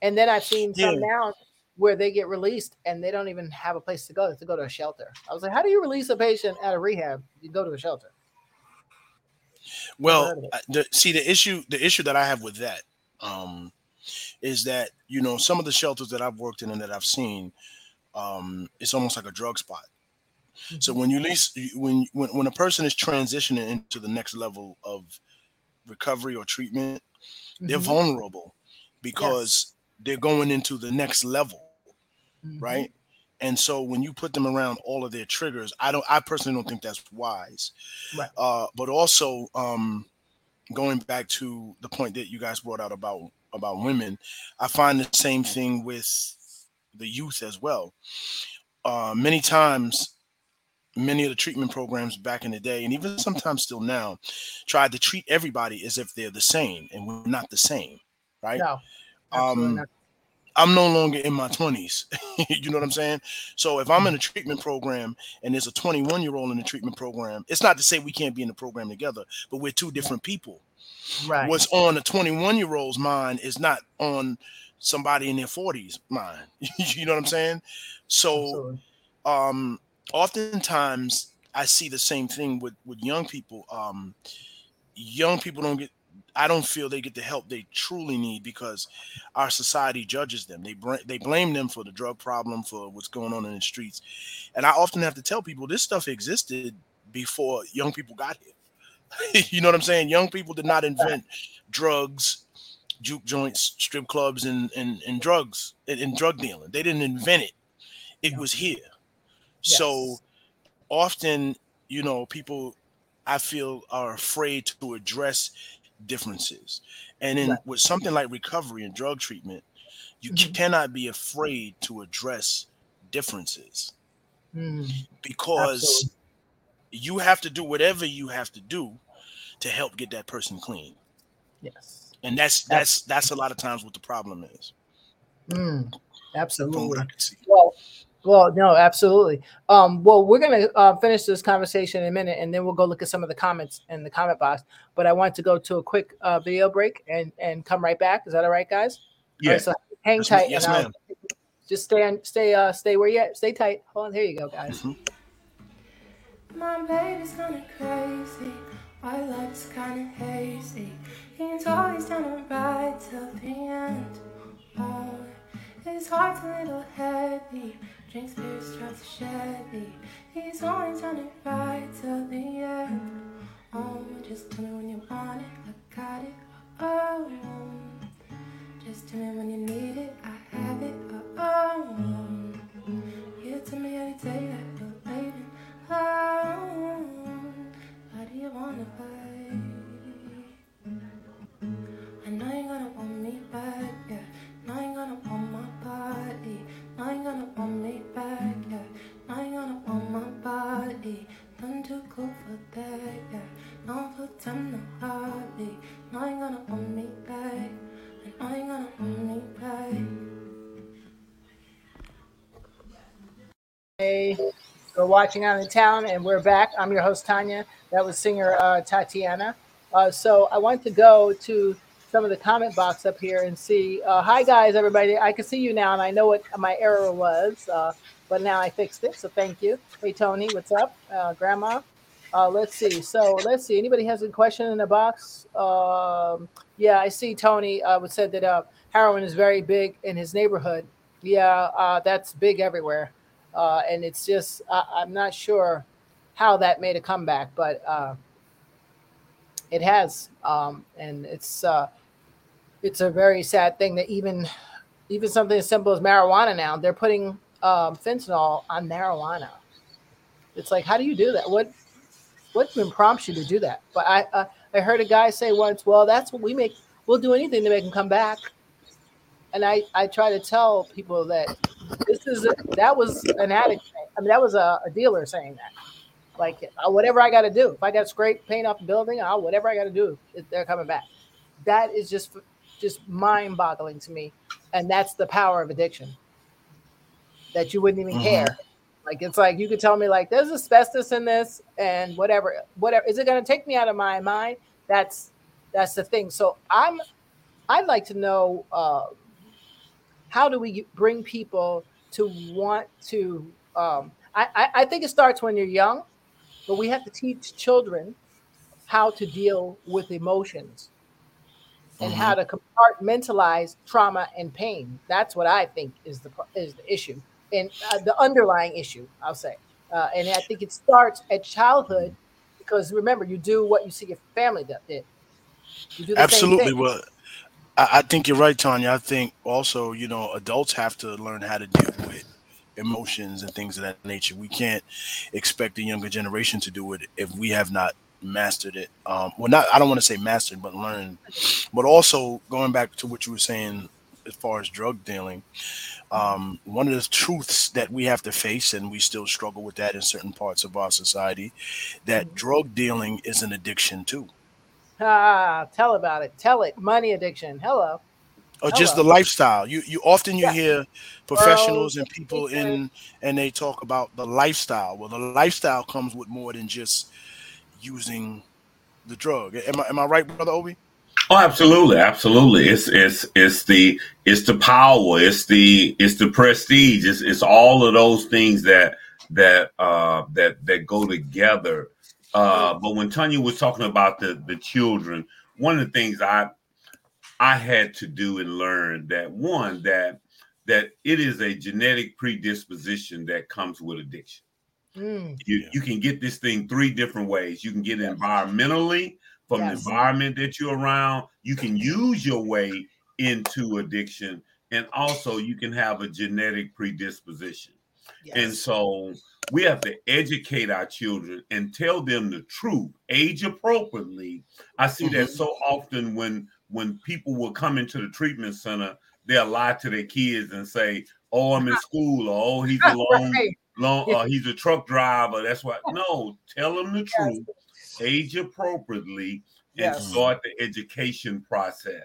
And then I've seen some now where they get released and they don't even have a place to go to go to a shelter. I was like, how do you release a patient out of rehab? You go to a shelter. Well, the, see the issue the issue that I have with that um, is that you know some of the shelters that I've worked in and that I've seen, um, it's almost like a drug spot. Mm-hmm. So when you least when when when a person is transitioning into the next level of recovery or treatment, mm-hmm. they're vulnerable because yes. they're going into the next level, mm-hmm. right? And so when you put them around all of their triggers, I don't I personally don't think that's wise. Right. Uh, but also um, going back to the point that you guys brought out about about women, I find the same thing with the youth as well. Uh, many times many of the treatment programs back in the day and even sometimes still now tried to treat everybody as if they're the same and we're not the same right no, um. I'm no longer in my 20s. you know what I'm saying? So if I'm in a treatment program and there's a 21 year old in the treatment program, it's not to say we can't be in the program together, but we're two different people. Right. What's on a 21 year old's mind is not on somebody in their 40s mind. you know what I'm saying? So um oftentimes I see the same thing with with young people. Um young people don't get I don't feel they get the help they truly need because our society judges them. They br- they blame them for the drug problem, for what's going on in the streets, and I often have to tell people this stuff existed before young people got here. you know what I'm saying? Young people did not invent drugs, juke joints, strip clubs, and and, and drugs and, and drug dealing. They didn't invent it. It was here. Yes. So often, you know, people I feel are afraid to address differences. And in right. with something like recovery and drug treatment, you mm-hmm. cannot be afraid to address differences mm. because Absolutely. you have to do whatever you have to do to help get that person clean. Yes. And that's that's that's a lot of times what the problem is. Mm. Absolutely. Well, well, no, absolutely. Um, well, we're going to uh, finish this conversation in a minute, and then we'll go look at some of the comments in the comment box. But I want to go to a quick uh, video break and and come right back. Is that all right, guys? Yeah. Right, so hang yes, tight. Yes, ma'am. Just stay on, stay, uh, stay where you at. Stay tight. Hold on. Here you go, guys. Mm-hmm. My baby's kind of crazy. My life's kind of hazy. He's always down to ride till the end. Oh, his heart's a little heavy. Drinks beer, drives a Chevy. He's always on it right till the end. Oh, just tell me when you want it, I got it. Oh, just tell me when you need it, I have it. Oh, oh. you tell me every day that you're waiting. Oh, why do you wanna fight? I know you're gonna want me back, yeah. Now gonna want me back, yeah. Now you're gonna want my body. None too cool for that, yeah. No for time to hardly. Now you're gonna want me back. And now you're gonna want me back. Hey, we're watching out in town, and we're back. I'm your host Tanya. That was singer uh, Tatiana. Uh, so I want to go to some of the comment box up here and see. Uh, hi guys, everybody. I can see you now, and I know what my error was, uh, but now I fixed it. So thank you. Hey Tony, what's up, uh, Grandma? Uh, let's see. So let's see. Anybody has a question in the box? Um, yeah, I see. Tony uh, said that uh, heroin is very big in his neighborhood. Yeah, uh, that's big everywhere, uh, and it's just I, am not sure how that made a comeback, but uh, it has, um, and it's uh, it's a very sad thing that even even something as simple as marijuana now they're putting um, fentanyl on marijuana. It's like, how do you do that? What what even prompts you to do that? But I uh, I heard a guy say once, well, that's what we make. We'll do anything to make them come back. And I I try to tell people that this is a, that was an addict. I mean, that was a, a dealer saying that. Like uh, whatever I got to do. If I got scrape paint off the building, I'll whatever I got to do. They're coming back. That is just just mind boggling to me. And that's the power of addiction that you wouldn't even mm-hmm. care. Like it's like you could tell me like there's asbestos in this and whatever, whatever. Is it going to take me out of my mind? That's that's the thing. So I'm I'd like to know uh, how do we bring people to want to. Um, I, I think it starts when you're young, but we have to teach children how to deal with emotions and mm-hmm. how to compartmentalize trauma and pain. That's what I think is the is the issue and uh, the underlying issue. I'll say, uh, and I think it starts at childhood because remember, you do what you see your family did. Absolutely. Well, I, I think you're right, Tanya. I think also, you know, adults have to learn how to deal with emotions and things of that nature. We can't expect the younger generation to do it if we have not mastered it. Um, well, not I don't want to say mastered, but learned. But also going back to what you were saying as far as drug dealing, um, one of the truths that we have to face, and we still struggle with that in certain parts of our society, that mm-hmm. drug dealing is an addiction too. Ah, tell about it. Tell it. Money addiction. Hello. Or Hello. just the lifestyle. You you often you yeah. hear professionals and people in and they talk about the lifestyle. Well, the lifestyle comes with more than just using the drug. Am I am I right, brother Obi? Oh, absolutely, absolutely. It's it's it's the it's the power, it's the it's the prestige, it's it's all of those things that that uh that that go together. Uh but when Tanya was talking about the the children, one of the things I I had to do and learn that one that that it is a genetic predisposition that comes with addiction. Mm. You, you can get this thing three different ways. You can get it environmentally from yes. the environment that you're around. You can use your way into addiction, and also you can have a genetic predisposition. Yes. And so we have to educate our children and tell them the truth, age appropriately. I see mm-hmm. that so often when when people will come into the treatment center, they'll lie to their kids and say, "Oh, I'm in school," or "Oh, he's alone." right long uh, he's a truck driver. That's why no, tell him the truth, age appropriately, and yes. start the education process.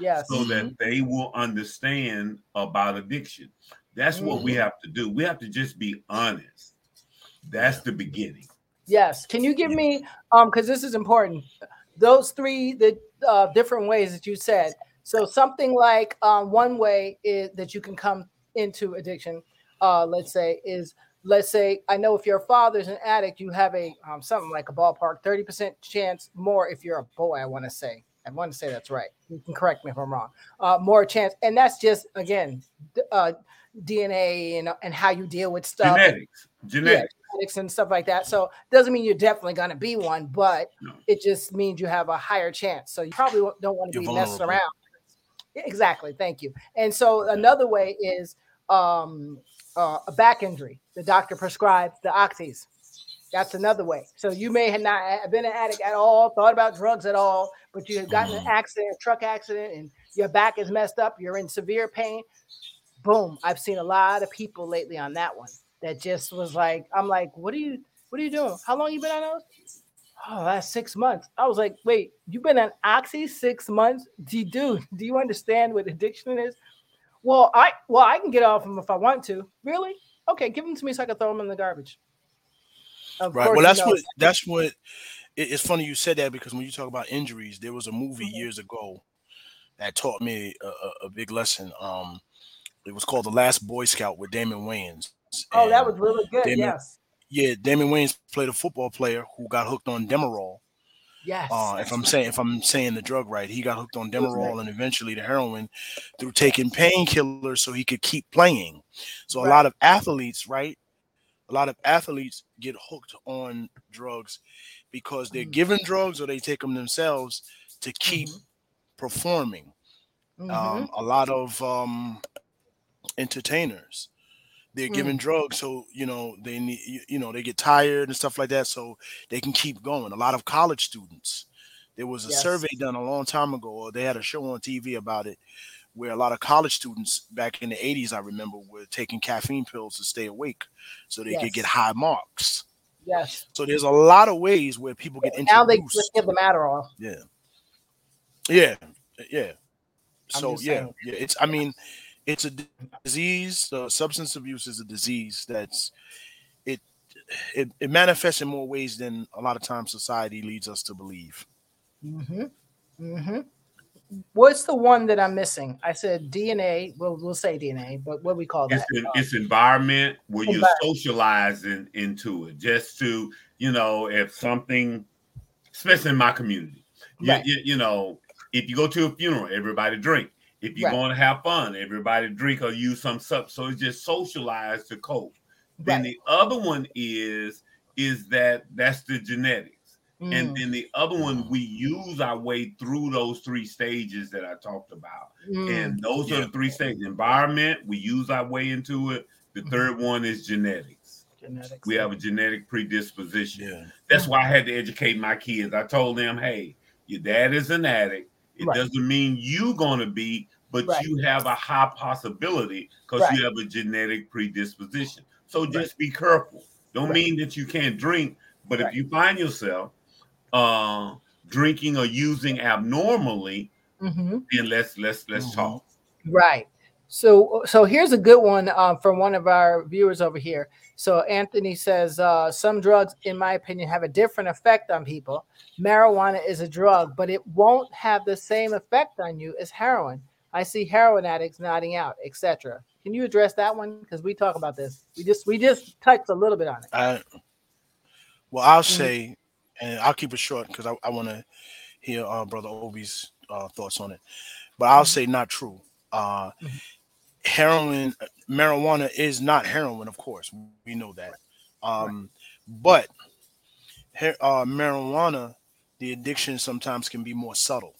Yes. So mm-hmm. that they will understand about addiction. That's mm-hmm. what we mm-hmm. have to do. We have to just be honest. That's the beginning. Yes. Can you give me um because this is important. Those three the uh, different ways that you said. So something like um, one way is that you can come into addiction uh, let's say, is let's say I know if your father's an addict, you have a um, something like a ballpark 30% chance more if you're a boy, I want to say. I want to say that's right. You can correct me if I'm wrong. Uh, more chance, and that's just again uh, DNA and, and how you deal with stuff. Genetics, genetics. Yeah, genetics and stuff like that. So doesn't mean you're definitely going to be one, but no. it just means you have a higher chance. So you probably don't want to be messing around. Exactly. Thank you. And so another way is um, uh, a back injury, the doctor prescribes the oxys. That's another way. So you may have not been an addict at all, thought about drugs at all, but you have gotten an mm-hmm. accident, a truck accident, and your back is messed up. You're in severe pain. Boom! I've seen a lot of people lately on that one that just was like, I'm like, what are you, what are you doing? How long you been on those? Oh, that's six months. I was like, wait, you've been on oxy six months? Do you do? Do you understand what addiction is? Well, I well I can get off them if I want to. Really? Okay, give them to me so I can throw them in the garbage. Of right. Well, that's what that's what. It's funny you said that because when you talk about injuries, there was a movie mm-hmm. years ago that taught me a, a, big lesson. Um, it was called The Last Boy Scout with Damon Wayans. Oh, that was really good. Damon, yes. Yeah, Damon Wayans played a football player who got hooked on Demerol. Yes. Uh, if I'm saying if I'm saying the drug right, he got hooked on Demerol and eventually the heroin through taking painkillers so he could keep playing. So right. a lot of athletes, right? A lot of athletes get hooked on drugs because they're mm-hmm. given drugs or they take them themselves to keep mm-hmm. performing. Mm-hmm. Um, a lot of um, entertainers they're given mm. drugs so you know they need you know they get tired and stuff like that so they can keep going. A lot of college students there was a yes. survey done a long time ago or they had a show on tv about it where a lot of college students back in the 80s i remember were taking caffeine pills to stay awake so they yes. could get high marks. Yes. So there's a lot of ways where people get introduced. now they just give them adderall. Yeah. Yeah. Yeah. So yeah. yeah it's i mean it's a disease. Uh, substance abuse is a disease that's it, it it manifests in more ways than a lot of times society leads us to believe. Mm-hmm. Mm-hmm. What's the one that I'm missing? I said DNA. Well, we'll say DNA, but what we call it's that? it's environment where you're socializing into it, just to you know, if something, especially in my community, right. you, you, you know, if you go to a funeral, everybody drink. If you're right. going to have fun, everybody drink or use some stuff. So it's just socialized to cope. Right. Then the other one is is that that's the genetics. Mm. And then the other one, we use our way through those three stages that I talked about. Mm. And those yeah. are the three stages. Environment, we use our way into it. The mm-hmm. third one is genetics. Genetics. We have a genetic predisposition. Yeah. That's why I had to educate my kids. I told them, hey, your dad is an addict. It right. doesn't mean you're going to be, but right. you have a high possibility because right. you have a genetic predisposition. So just be careful. Don't mean that you can't drink, but if you find yourself uh, drinking or using abnormally, mm-hmm. then let's let's let's mm-hmm. talk. Right. So so here's a good one uh, from one of our viewers over here. So Anthony says uh, some drugs, in my opinion, have a different effect on people. Marijuana is a drug, but it won't have the same effect on you as heroin. I see heroin addicts nodding out, etc. Can you address that one? Because we talk about this. We just we just touched a little bit on it. I, well, I'll mm-hmm. say, and I'll keep it short because I, I want to hear uh, Brother Obi's uh, thoughts on it. But I'll mm-hmm. say not true. Uh, mm-hmm heroin, marijuana is not heroin, of course. We know that. Um, but uh, marijuana, the addiction sometimes can be more subtle,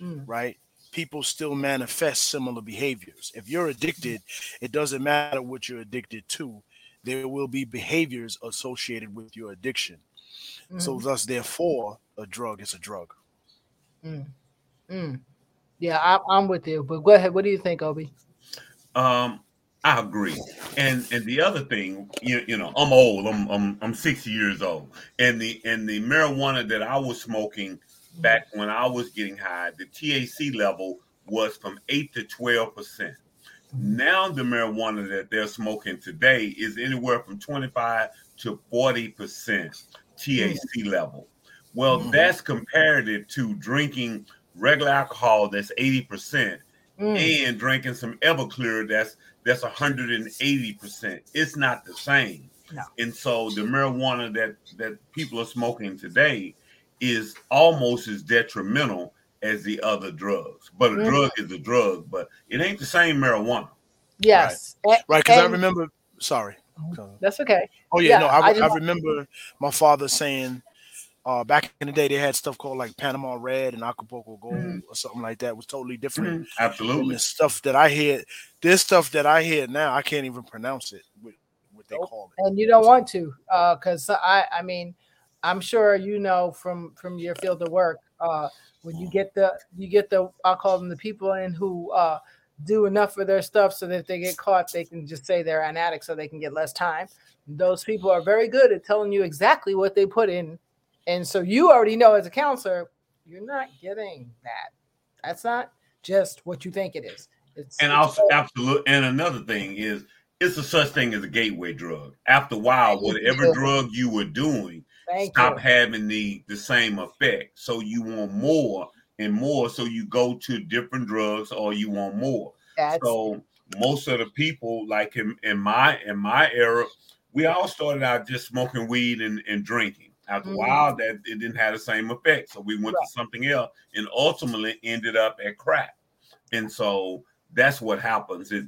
mm. right? People still manifest similar behaviors. If you're addicted, it doesn't matter what you're addicted to, there will be behaviors associated with your addiction. Mm. So, thus, therefore, a drug is a drug. Mm. mm. Yeah, I, I'm with you. But go ahead. What do you think, Obi? Um, I agree. And and the other thing, you, you know, I'm old. I'm I'm I'm 60 years old. And the and the marijuana that I was smoking back when I was getting high, the THC level was from 8 to 12 percent. Now the marijuana that they're smoking today is anywhere from 25 to 40 percent THC level. Well, mm-hmm. that's comparative to drinking regular alcohol that's 80 percent mm. and drinking some Everclear that's that's 180 percent. It's not the same. No. And so the marijuana that that people are smoking today is almost as detrimental as the other drugs. But a mm. drug is a drug, but it ain't the same marijuana. Yes, right? Because I remember. Sorry, that's okay. Oh yeah, yeah no, I, I, I remember my father saying uh, back in the day, they had stuff called like Panama Red and Acapulco Gold mm-hmm. or something like that. It was totally different. Mm-hmm. Absolutely. the stuff that I hear, this stuff that I hear now, I can't even pronounce it. What, what they call it. And you don't want to, because uh, I, I mean, I'm sure you know from from your field of work uh, when you get the you get the I'll call them the people in who uh, do enough for their stuff so that if they get caught, they can just say they're an addict so they can get less time. Those people are very good at telling you exactly what they put in and so you already know as a counselor, you're not getting that. That's not just what you think it is. It's, and also absolutely and another thing is it's a such thing as a gateway drug. After a while, whatever drug you were doing Thank stop you. having the the same effect. So you want more and more, so you go to different drugs or you want more. That's- so most of the people, like in, in my in my era, we all started out just smoking weed and, and drinking. After mm-hmm. a while, that it didn't have the same effect, so we went right. to something else, and ultimately ended up at crack. And so that's what happens. Is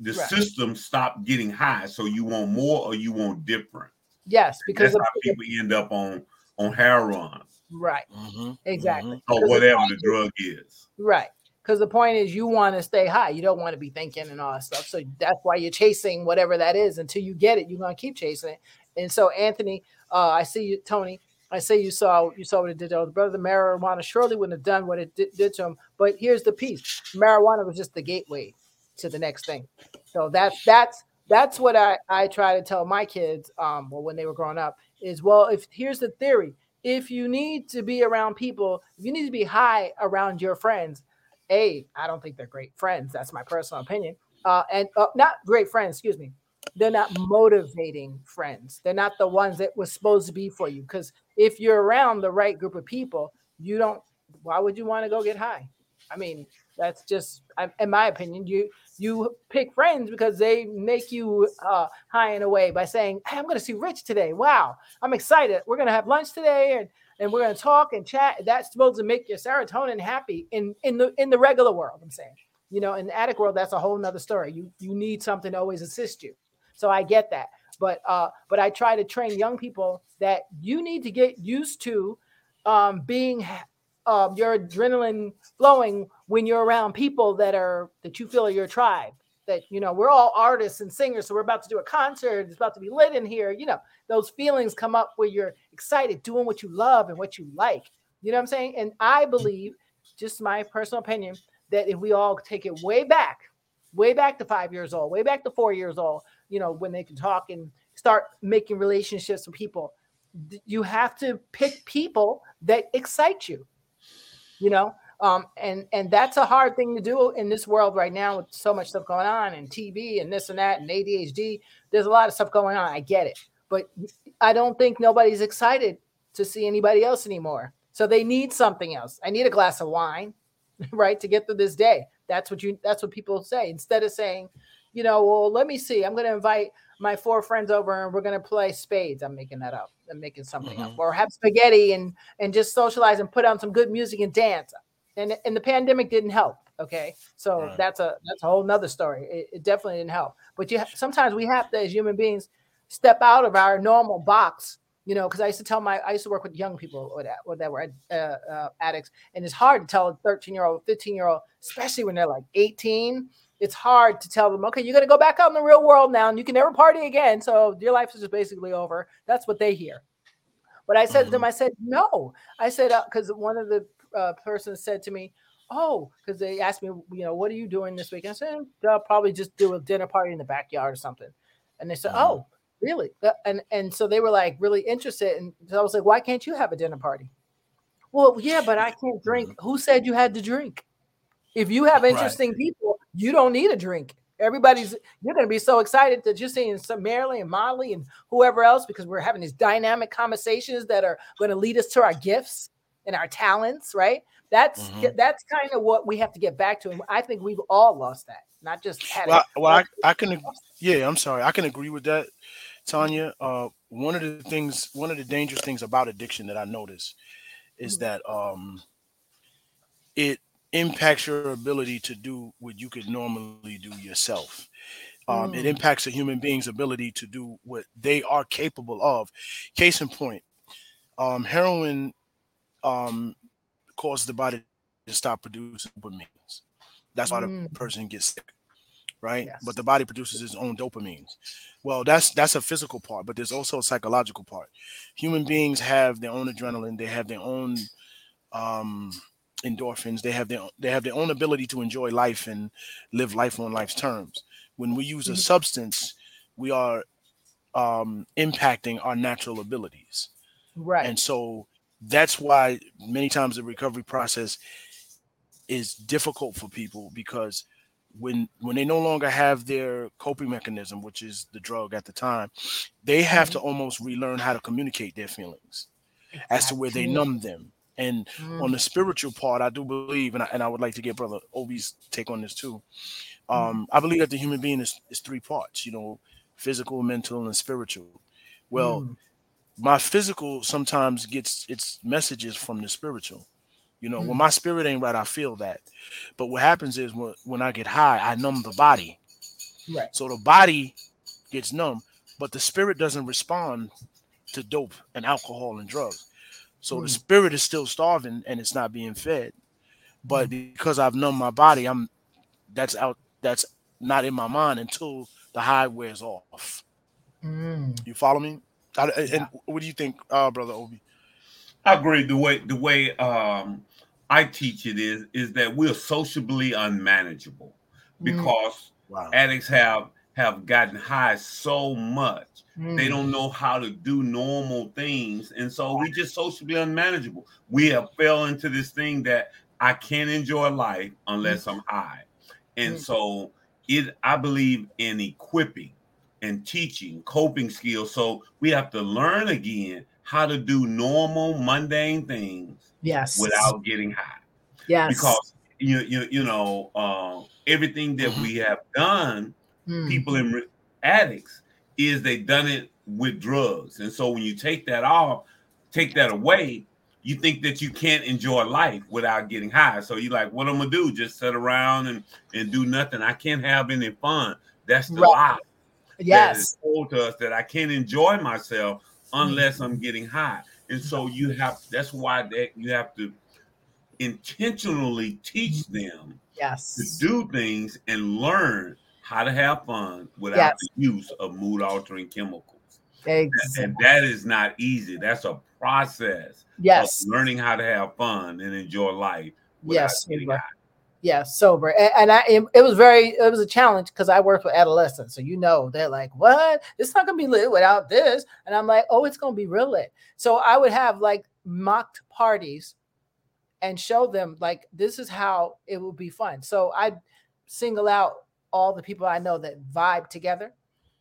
the right. system stopped getting high, so you want more or you want different. Yes, because that's how people end up on on heroin. Right. Mm-hmm. Exactly. Mm-hmm. Or whatever the, the drug is. Right. Because the point is, you want to stay high. You don't want to be thinking and all that stuff. So that's why you're chasing whatever that is until you get it. You're gonna keep chasing it. And so, Anthony, uh, I see you, Tony. I say you saw you saw what it did to the brother. The marijuana surely wouldn't have done what it did, did to him. But here's the piece: marijuana was just the gateway to the next thing. So that's that's that's what I I try to tell my kids. Um, well, when they were growing up, is well, if here's the theory: if you need to be around people, if you need to be high around your friends, a, I don't think they're great friends. That's my personal opinion. Uh, and uh, not great friends, excuse me. They're not motivating friends. They're not the ones that was supposed to be for you. Because if you're around the right group of people, you don't. Why would you want to go get high? I mean, that's just, in my opinion, you you pick friends because they make you uh, high a way by saying, "Hey, I'm going to see Rich today. Wow, I'm excited. We're going to have lunch today, and and we're going to talk and chat. That's supposed to make your serotonin happy in in the in the regular world. I'm saying, you know, in the addict world, that's a whole nother story. You you need something to always assist you. So I get that, but uh, but I try to train young people that you need to get used to um, being um, your adrenaline flowing when you're around people that are that you feel are your tribe that you know we're all artists and singers so we're about to do a concert it's about to be lit in here you know those feelings come up where you're excited doing what you love and what you like. You know what i'm saying? And i believe just my personal opinion that if we all take it way back way back to five years old way back to four years old you know when they can talk and start making relationships with people you have to pick people that excite you you know um, and and that's a hard thing to do in this world right now with so much stuff going on and TV and this and that and ADHD. There's a lot of stuff going on. I get it, but I don't think nobody's excited to see anybody else anymore. So they need something else. I need a glass of wine, right, to get through this day. That's what you. That's what people say instead of saying, you know, well, let me see. I'm going to invite my four friends over and we're going to play spades. I'm making that up. I'm making something mm-hmm. up, or have spaghetti and and just socialize and put on some good music and dance and and the pandemic didn't help okay so right. that's a that's a whole nother story it, it definitely didn't help but you sometimes we have to as human beings step out of our normal box you know because i used to tell my i used to work with young people or that, or that were uh, uh, addicts and it's hard to tell a 13 year old 15 year old especially when they're like 18 it's hard to tell them okay you're going to go back out in the real world now and you can never party again so your life is just basically over that's what they hear but I said mm-hmm. to them, mm-hmm. I said, no. I said, because uh, one of the uh, person said to me, "Oh," because they asked me, you know, what are you doing this weekend? I said, "I'll probably just do a dinner party in the backyard or something." And they said, mm-hmm. "Oh, really?" Uh, and and so they were like really interested, and so I was like, "Why can't you have a dinner party?" Well, yeah, but I can't drink. Mm-hmm. Who said you had to drink? If you have interesting right. people, you don't need a drink. Everybody's you're going to be so excited that you're seeing some Marilyn and Molly and whoever else because we're having these dynamic conversations that are going to lead us to our gifts and our talents, right? That's mm-hmm. that's kind of what we have to get back to, and I think we've all lost that. Not just had well, it. well I, I can yeah, I'm sorry, I can agree with that, Tanya. Uh, one of the things, one of the dangerous things about addiction that I notice is mm-hmm. that um, it impacts your ability to do what you could normally do yourself. Um, mm. It impacts a human being's ability to do what they are capable of. Case in point, um, heroin um, causes the body to stop producing dopamines. That's why mm. the person gets sick, right? Yes. But the body produces its own dopamines. Well, that's that's a physical part, but there's also a psychological part. Human beings have their own adrenaline. They have their own um, endorphins. They have their they have their own ability to enjoy life and live life on life's terms. When we use a mm-hmm. substance, we are um, impacting our natural abilities. Right. And so that's why many times the recovery process is difficult for people because when when they no longer have their coping mechanism which is the drug at the time they have to mm-hmm. almost relearn how to communicate their feelings as to where they numb them And mm. on the spiritual part, I do believe, and I, and I would like to get Brother Obi's take on this too. Mm. Um, I believe that the human being is, is three parts, you know, physical, mental, and spiritual. Well, mm. my physical sometimes gets its messages from the spiritual. You know, when my spirit ain't right, I feel that. But what happens is when, when I get high, I numb the body. Right. So the body gets numb, but the spirit doesn't respond to dope and alcohol and drugs. So mm. the spirit is still starving and it's not being fed. But mm. because I've numbed my body, I'm that's out that's not in my mind until the high wears off. Mm. You follow me? I, yeah. And what do you think, uh, brother Obi? I agree. The way the way um, I teach it is is that we're sociably unmanageable mm. because wow. addicts have have gotten high so much Mm. They don't know how to do normal things. And so we just socially unmanageable. We have fell into this thing that I can't enjoy life unless I'm high. And mm. so it I believe in equipping and teaching coping skills. So we have to learn again how to do normal, mundane things yes without getting high. Yes. Because you you you know uh, everything that mm-hmm. we have done, mm. people in addicts is they done it with drugs. And so when you take that off, take that away, you think that you can't enjoy life without getting high. So you're like, what I'm gonna do? Just sit around and, and do nothing. I can't have any fun. That's the right. lie. Yes. told to us that I can't enjoy myself unless I'm getting high. And so you have that's why that you have to intentionally teach mm-hmm. them yes to do things and learn how to have fun without yes. the use of mood altering chemicals. Exactly. And that is not easy. That's a process. Yes. learning how to have fun and enjoy life. Yes. Sober. Yeah, sober. And, and I it was very it was a challenge because I worked with adolescents. So you know they're like, what? It's not gonna be lit without this. And I'm like, oh, it's gonna be real lit. So I would have like mocked parties and show them like this is how it will be fun. So I'd single out all the people I know that vibe together.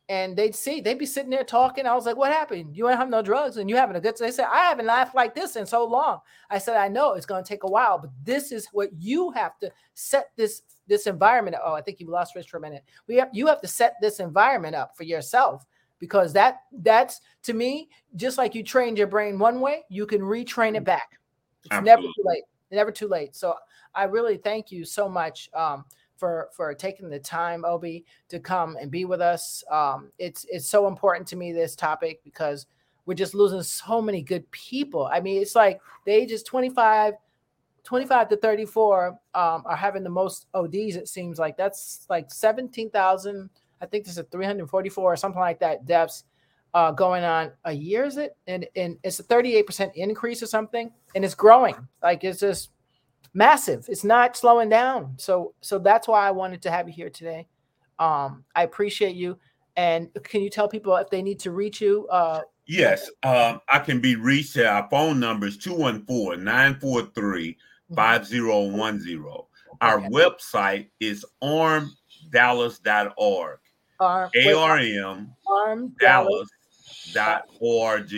And they'd see, they'd be sitting there talking. I was like, what happened? You ain't have no drugs and you having a good They said, I haven't laughed like this in so long. I said, I know it's going to take a while, but this is what you have to set this this environment. Oh, I think you lost Rich for a minute. We have you have to set this environment up for yourself because that that's to me, just like you trained your brain one way, you can retrain it back. It's Absolutely. never too late. Never too late. So I really thank you so much. Um, for for taking the time, Obi, to come and be with us. Um, it's it's so important to me this topic because we're just losing so many good people. I mean, it's like the ages 25, 25 to 34 um, are having the most ODs. It seems like that's like 17,000. I think this is 344 or something like that deaths uh, going on a year. Is it? And and it's a 38% increase or something, and it's growing. Like it's just massive. It's not slowing down. So so that's why I wanted to have you here today. Um, I appreciate you. And can you tell people if they need to reach you? Uh, yes, um, I can be reached. At Our phone number is 214 943 5010. Our website is armdallas.org. Arm, A-R-M Dallas.org.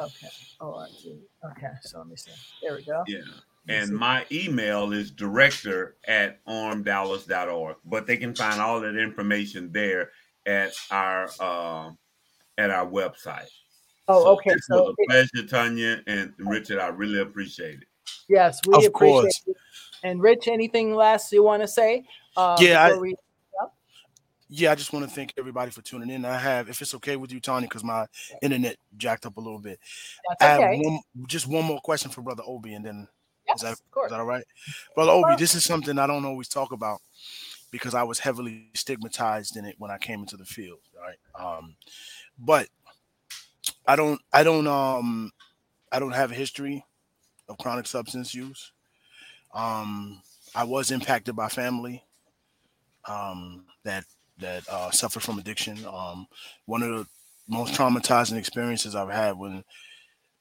Okay. O-R-G. Okay. So let me see. There we go. Yeah and my email is director at armdallas.org. But they can find all that information there at our uh, at our website. Oh, so okay. This so was a pleasure, Tanya and Richard. I really appreciate it. Yes, we of appreciate course. it. And Rich, anything last you want to say? Uh, yeah, I, we, yeah. I just want to thank everybody for tuning in. I have, if it's okay with you, Tanya, because my internet jacked up a little bit. That's okay. One, just one more question for Brother Obi, and then Yes, is that, of course. Is that all right? Brother Obi, this is something I don't always talk about because I was heavily stigmatized in it when I came into the field. Right. Um, but I don't I don't um I don't have a history of chronic substance use. Um, I was impacted by family um, that that uh, suffered from addiction. Um, one of the most traumatizing experiences I've had when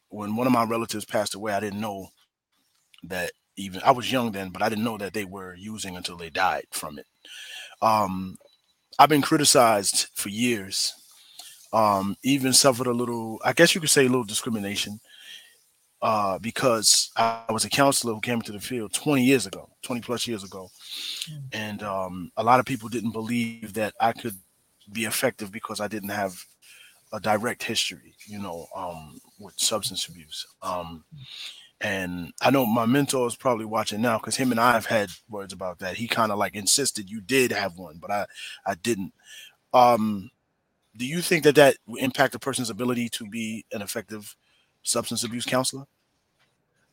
when one of my relatives passed away, I didn't know that even I was young then, but I didn't know that they were using until they died from it. Um, I've been criticized for years. Um, even suffered a little, I guess you could say, a little discrimination uh, because I was a counselor who came into the field 20 years ago, 20 plus years ago. Mm. And um, a lot of people didn't believe that I could be effective because I didn't have a direct history, you know, um, with substance abuse. Um, and I know my mentor is probably watching now because him and I have had words about that. He kind of like insisted you did have one, but I, I didn't. Um, do you think that that impact a person's ability to be an effective substance abuse counselor?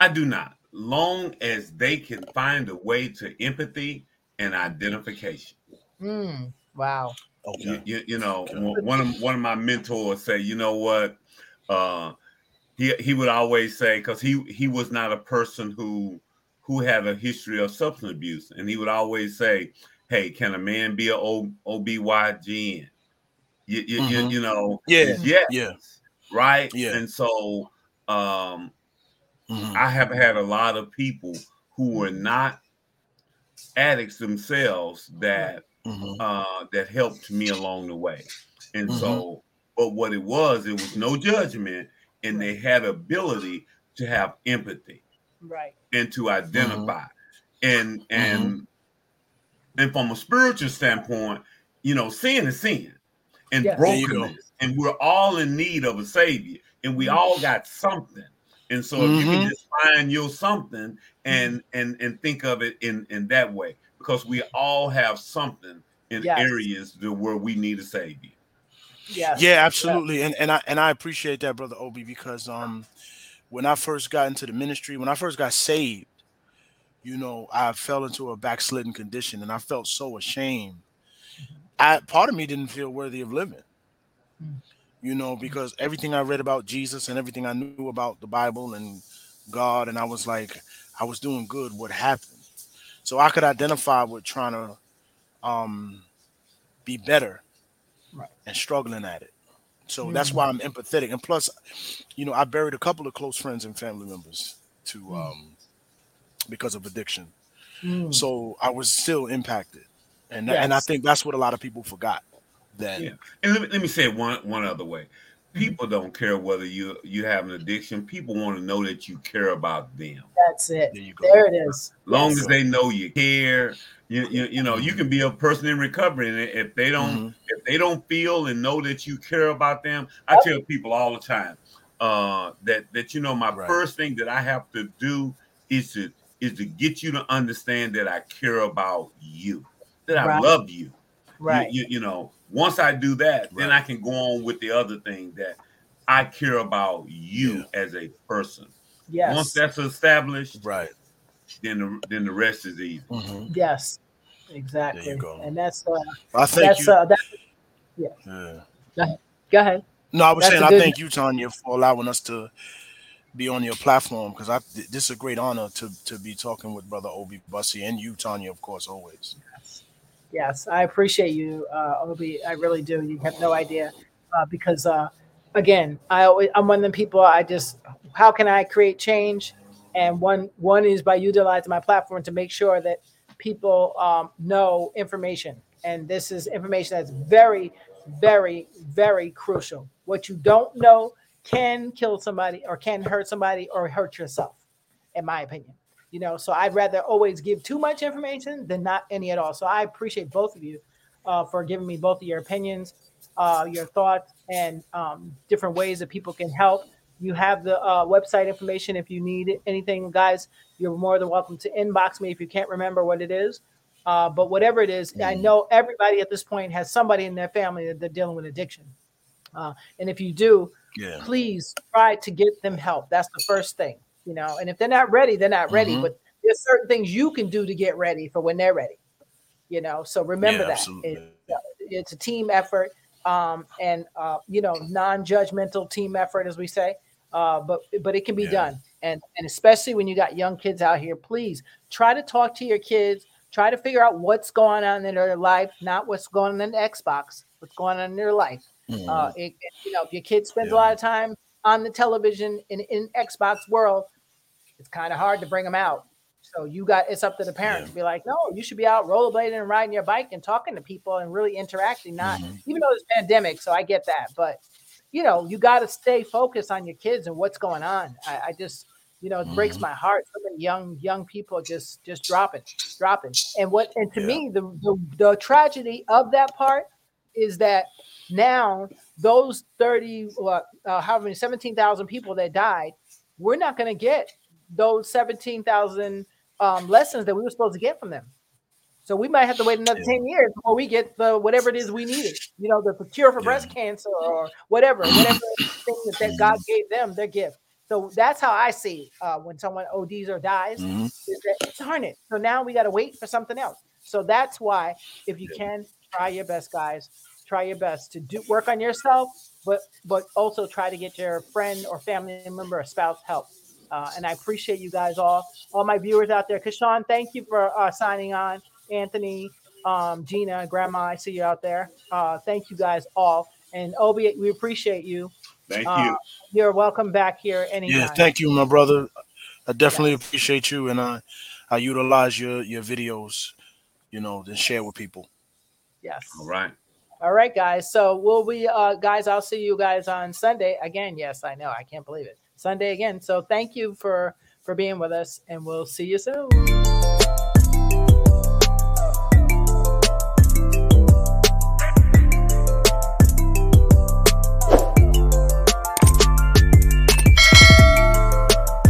I do not. Long as they can find a way to empathy and identification. Mm, wow. Okay. You, you, you know, okay. one of one of my mentors say, you know what, uh, he he would always say because he he was not a person who who had a history of substance abuse, and he would always say, "Hey, can a man be a o, OB-GYN?" You, you, mm-hmm. you, you know, yeah, yes, yeah, right, yeah, and so um, mm-hmm. I have had a lot of people who were not addicts themselves that mm-hmm. uh, that helped me along the way. And mm-hmm. so, but what it was, it was no judgment, and they have ability to have empathy, right, and to identify, mm-hmm. and and mm-hmm. and from a spiritual standpoint, you know, sin is sin, and yes. brokenness, and we're all in need of a savior, and we mm-hmm. all got something. And so if you can mm-hmm. just find your something and and and think of it in in that way, because we all have something in yes. areas where we need a savior. Yeah, yeah, absolutely, and and I and I appreciate that, brother Obi, because um, when I first got into the ministry, when I first got saved, you know, I fell into a backslidden condition, and I felt so ashamed. I part of me didn't feel worthy of living, you know, because everything I read about Jesus and everything I knew about the Bible and God, and I was like, I was doing good. What happened? So I could identify with trying to um, be better right. and struggling at it. So mm-hmm. that's why I'm empathetic. And plus, you know, I buried a couple of close friends and family members to mm. um, because of addiction. Mm. So I was still impacted, and yes. and I think that's what a lot of people forgot. Then, yeah. and let me, let me say one one other way. Mm-hmm. People don't care whether you you have an addiction. People want to know that you care about them. That's it. There, there it is. Long yes. as they know you care, you, you you know you can be a person in recovery, and if they don't mm-hmm. if they don't feel and know that you care about them, I tell people all the time uh, that that you know my right. first thing that I have to do is to is to get you to understand that I care about you, that I love you. Right. You, you, you know, once I do that, right. then I can go on with the other thing that I care about you yeah. as a person. Yes. Once that's established, right, then the then the rest is easy. Mm-hmm. Yes, exactly. And that's uh, I think that's, you. Uh, that's, yeah. yeah. Go ahead. Go ahead. No, I was that's saying I thank you, Tanya, for allowing us to be on your platform because I this is a great honor to to be talking with Brother Obi Bussey and you, Tanya, of course, always. Yes. Yes, I appreciate you, uh, Obi. I really do. You have no idea uh, because, uh, again, I always, I'm one of the people. I just, how can I create change? And one one is by utilizing my platform to make sure that people um, know information. And this is information that's very, very, very crucial. What you don't know can kill somebody, or can hurt somebody, or hurt yourself, in my opinion you know so i'd rather always give too much information than not any at all so i appreciate both of you uh, for giving me both of your opinions uh, your thoughts and um, different ways that people can help you have the uh, website information if you need anything guys you're more than welcome to inbox me if you can't remember what it is uh, but whatever it is, i mm-hmm. know everybody at this point has somebody in their family that they're dealing with addiction uh, and if you do yeah. please try to get them help that's the first thing you know. And if they're not ready, they're not ready. Mm-hmm. But there's certain things you can do to get ready for when they're ready, you know. So remember yeah, that it, it's a team effort, um, and uh, you know, non-judgmental team effort, as we say. Uh, but but it can be yeah. done, and and especially when you got young kids out here, please try to talk to your kids. Try to figure out what's going on in their life, not what's going on in the Xbox. What's going on in their life? Mm-hmm. Uh, it, you know, if your kid spends yeah. a lot of time on the television in, in Xbox world, it's kind of hard to bring them out. So you got it's up to the parents yeah. to be like, no, you should be out rollerblading and riding your bike and talking to people and really interacting. Not mm-hmm. even though it's pandemic, so I get that, but you know, you got to stay focused on your kids and what's going on. I, I just You know, it mm-hmm. breaks my heart. So many young young people just just dropping, dropping. And what and to yeah. me, the, the the tragedy of that part is that now those 30 uh, uh how many 17,000 people that died, we're not going to get those 17,000 um, lessons that we were supposed to get from them. So we might have to wait another yeah. 10 years before we get the whatever it is we needed, you know, the, cure for yeah. breast cancer or whatever, whatever thing that, that God gave them, their gift. So that's how I see uh, when someone ODs or dies. Mm-hmm. Is that, darn it. So now we got to wait for something else. So that's why, if you can, try your best, guys. Try your best to do work on yourself, but but also try to get your friend or family member or spouse help. Uh, and I appreciate you guys all, all my viewers out there. Kashawn, thank you for uh, signing on. Anthony, um, Gina, Grandma, I see you out there. Uh, thank you guys all. And Obi, we appreciate you. Thank uh, you. You're welcome back here anytime. Yeah, thank you, my brother. I definitely yeah. appreciate you, and I I utilize your your videos, you know, to share with people. Yes. All right. All right, guys. So we'll be uh guys, I'll see you guys on Sunday again. Yes, I know. I can't believe it. Sunday again. So thank you for for being with us and we'll see you soon.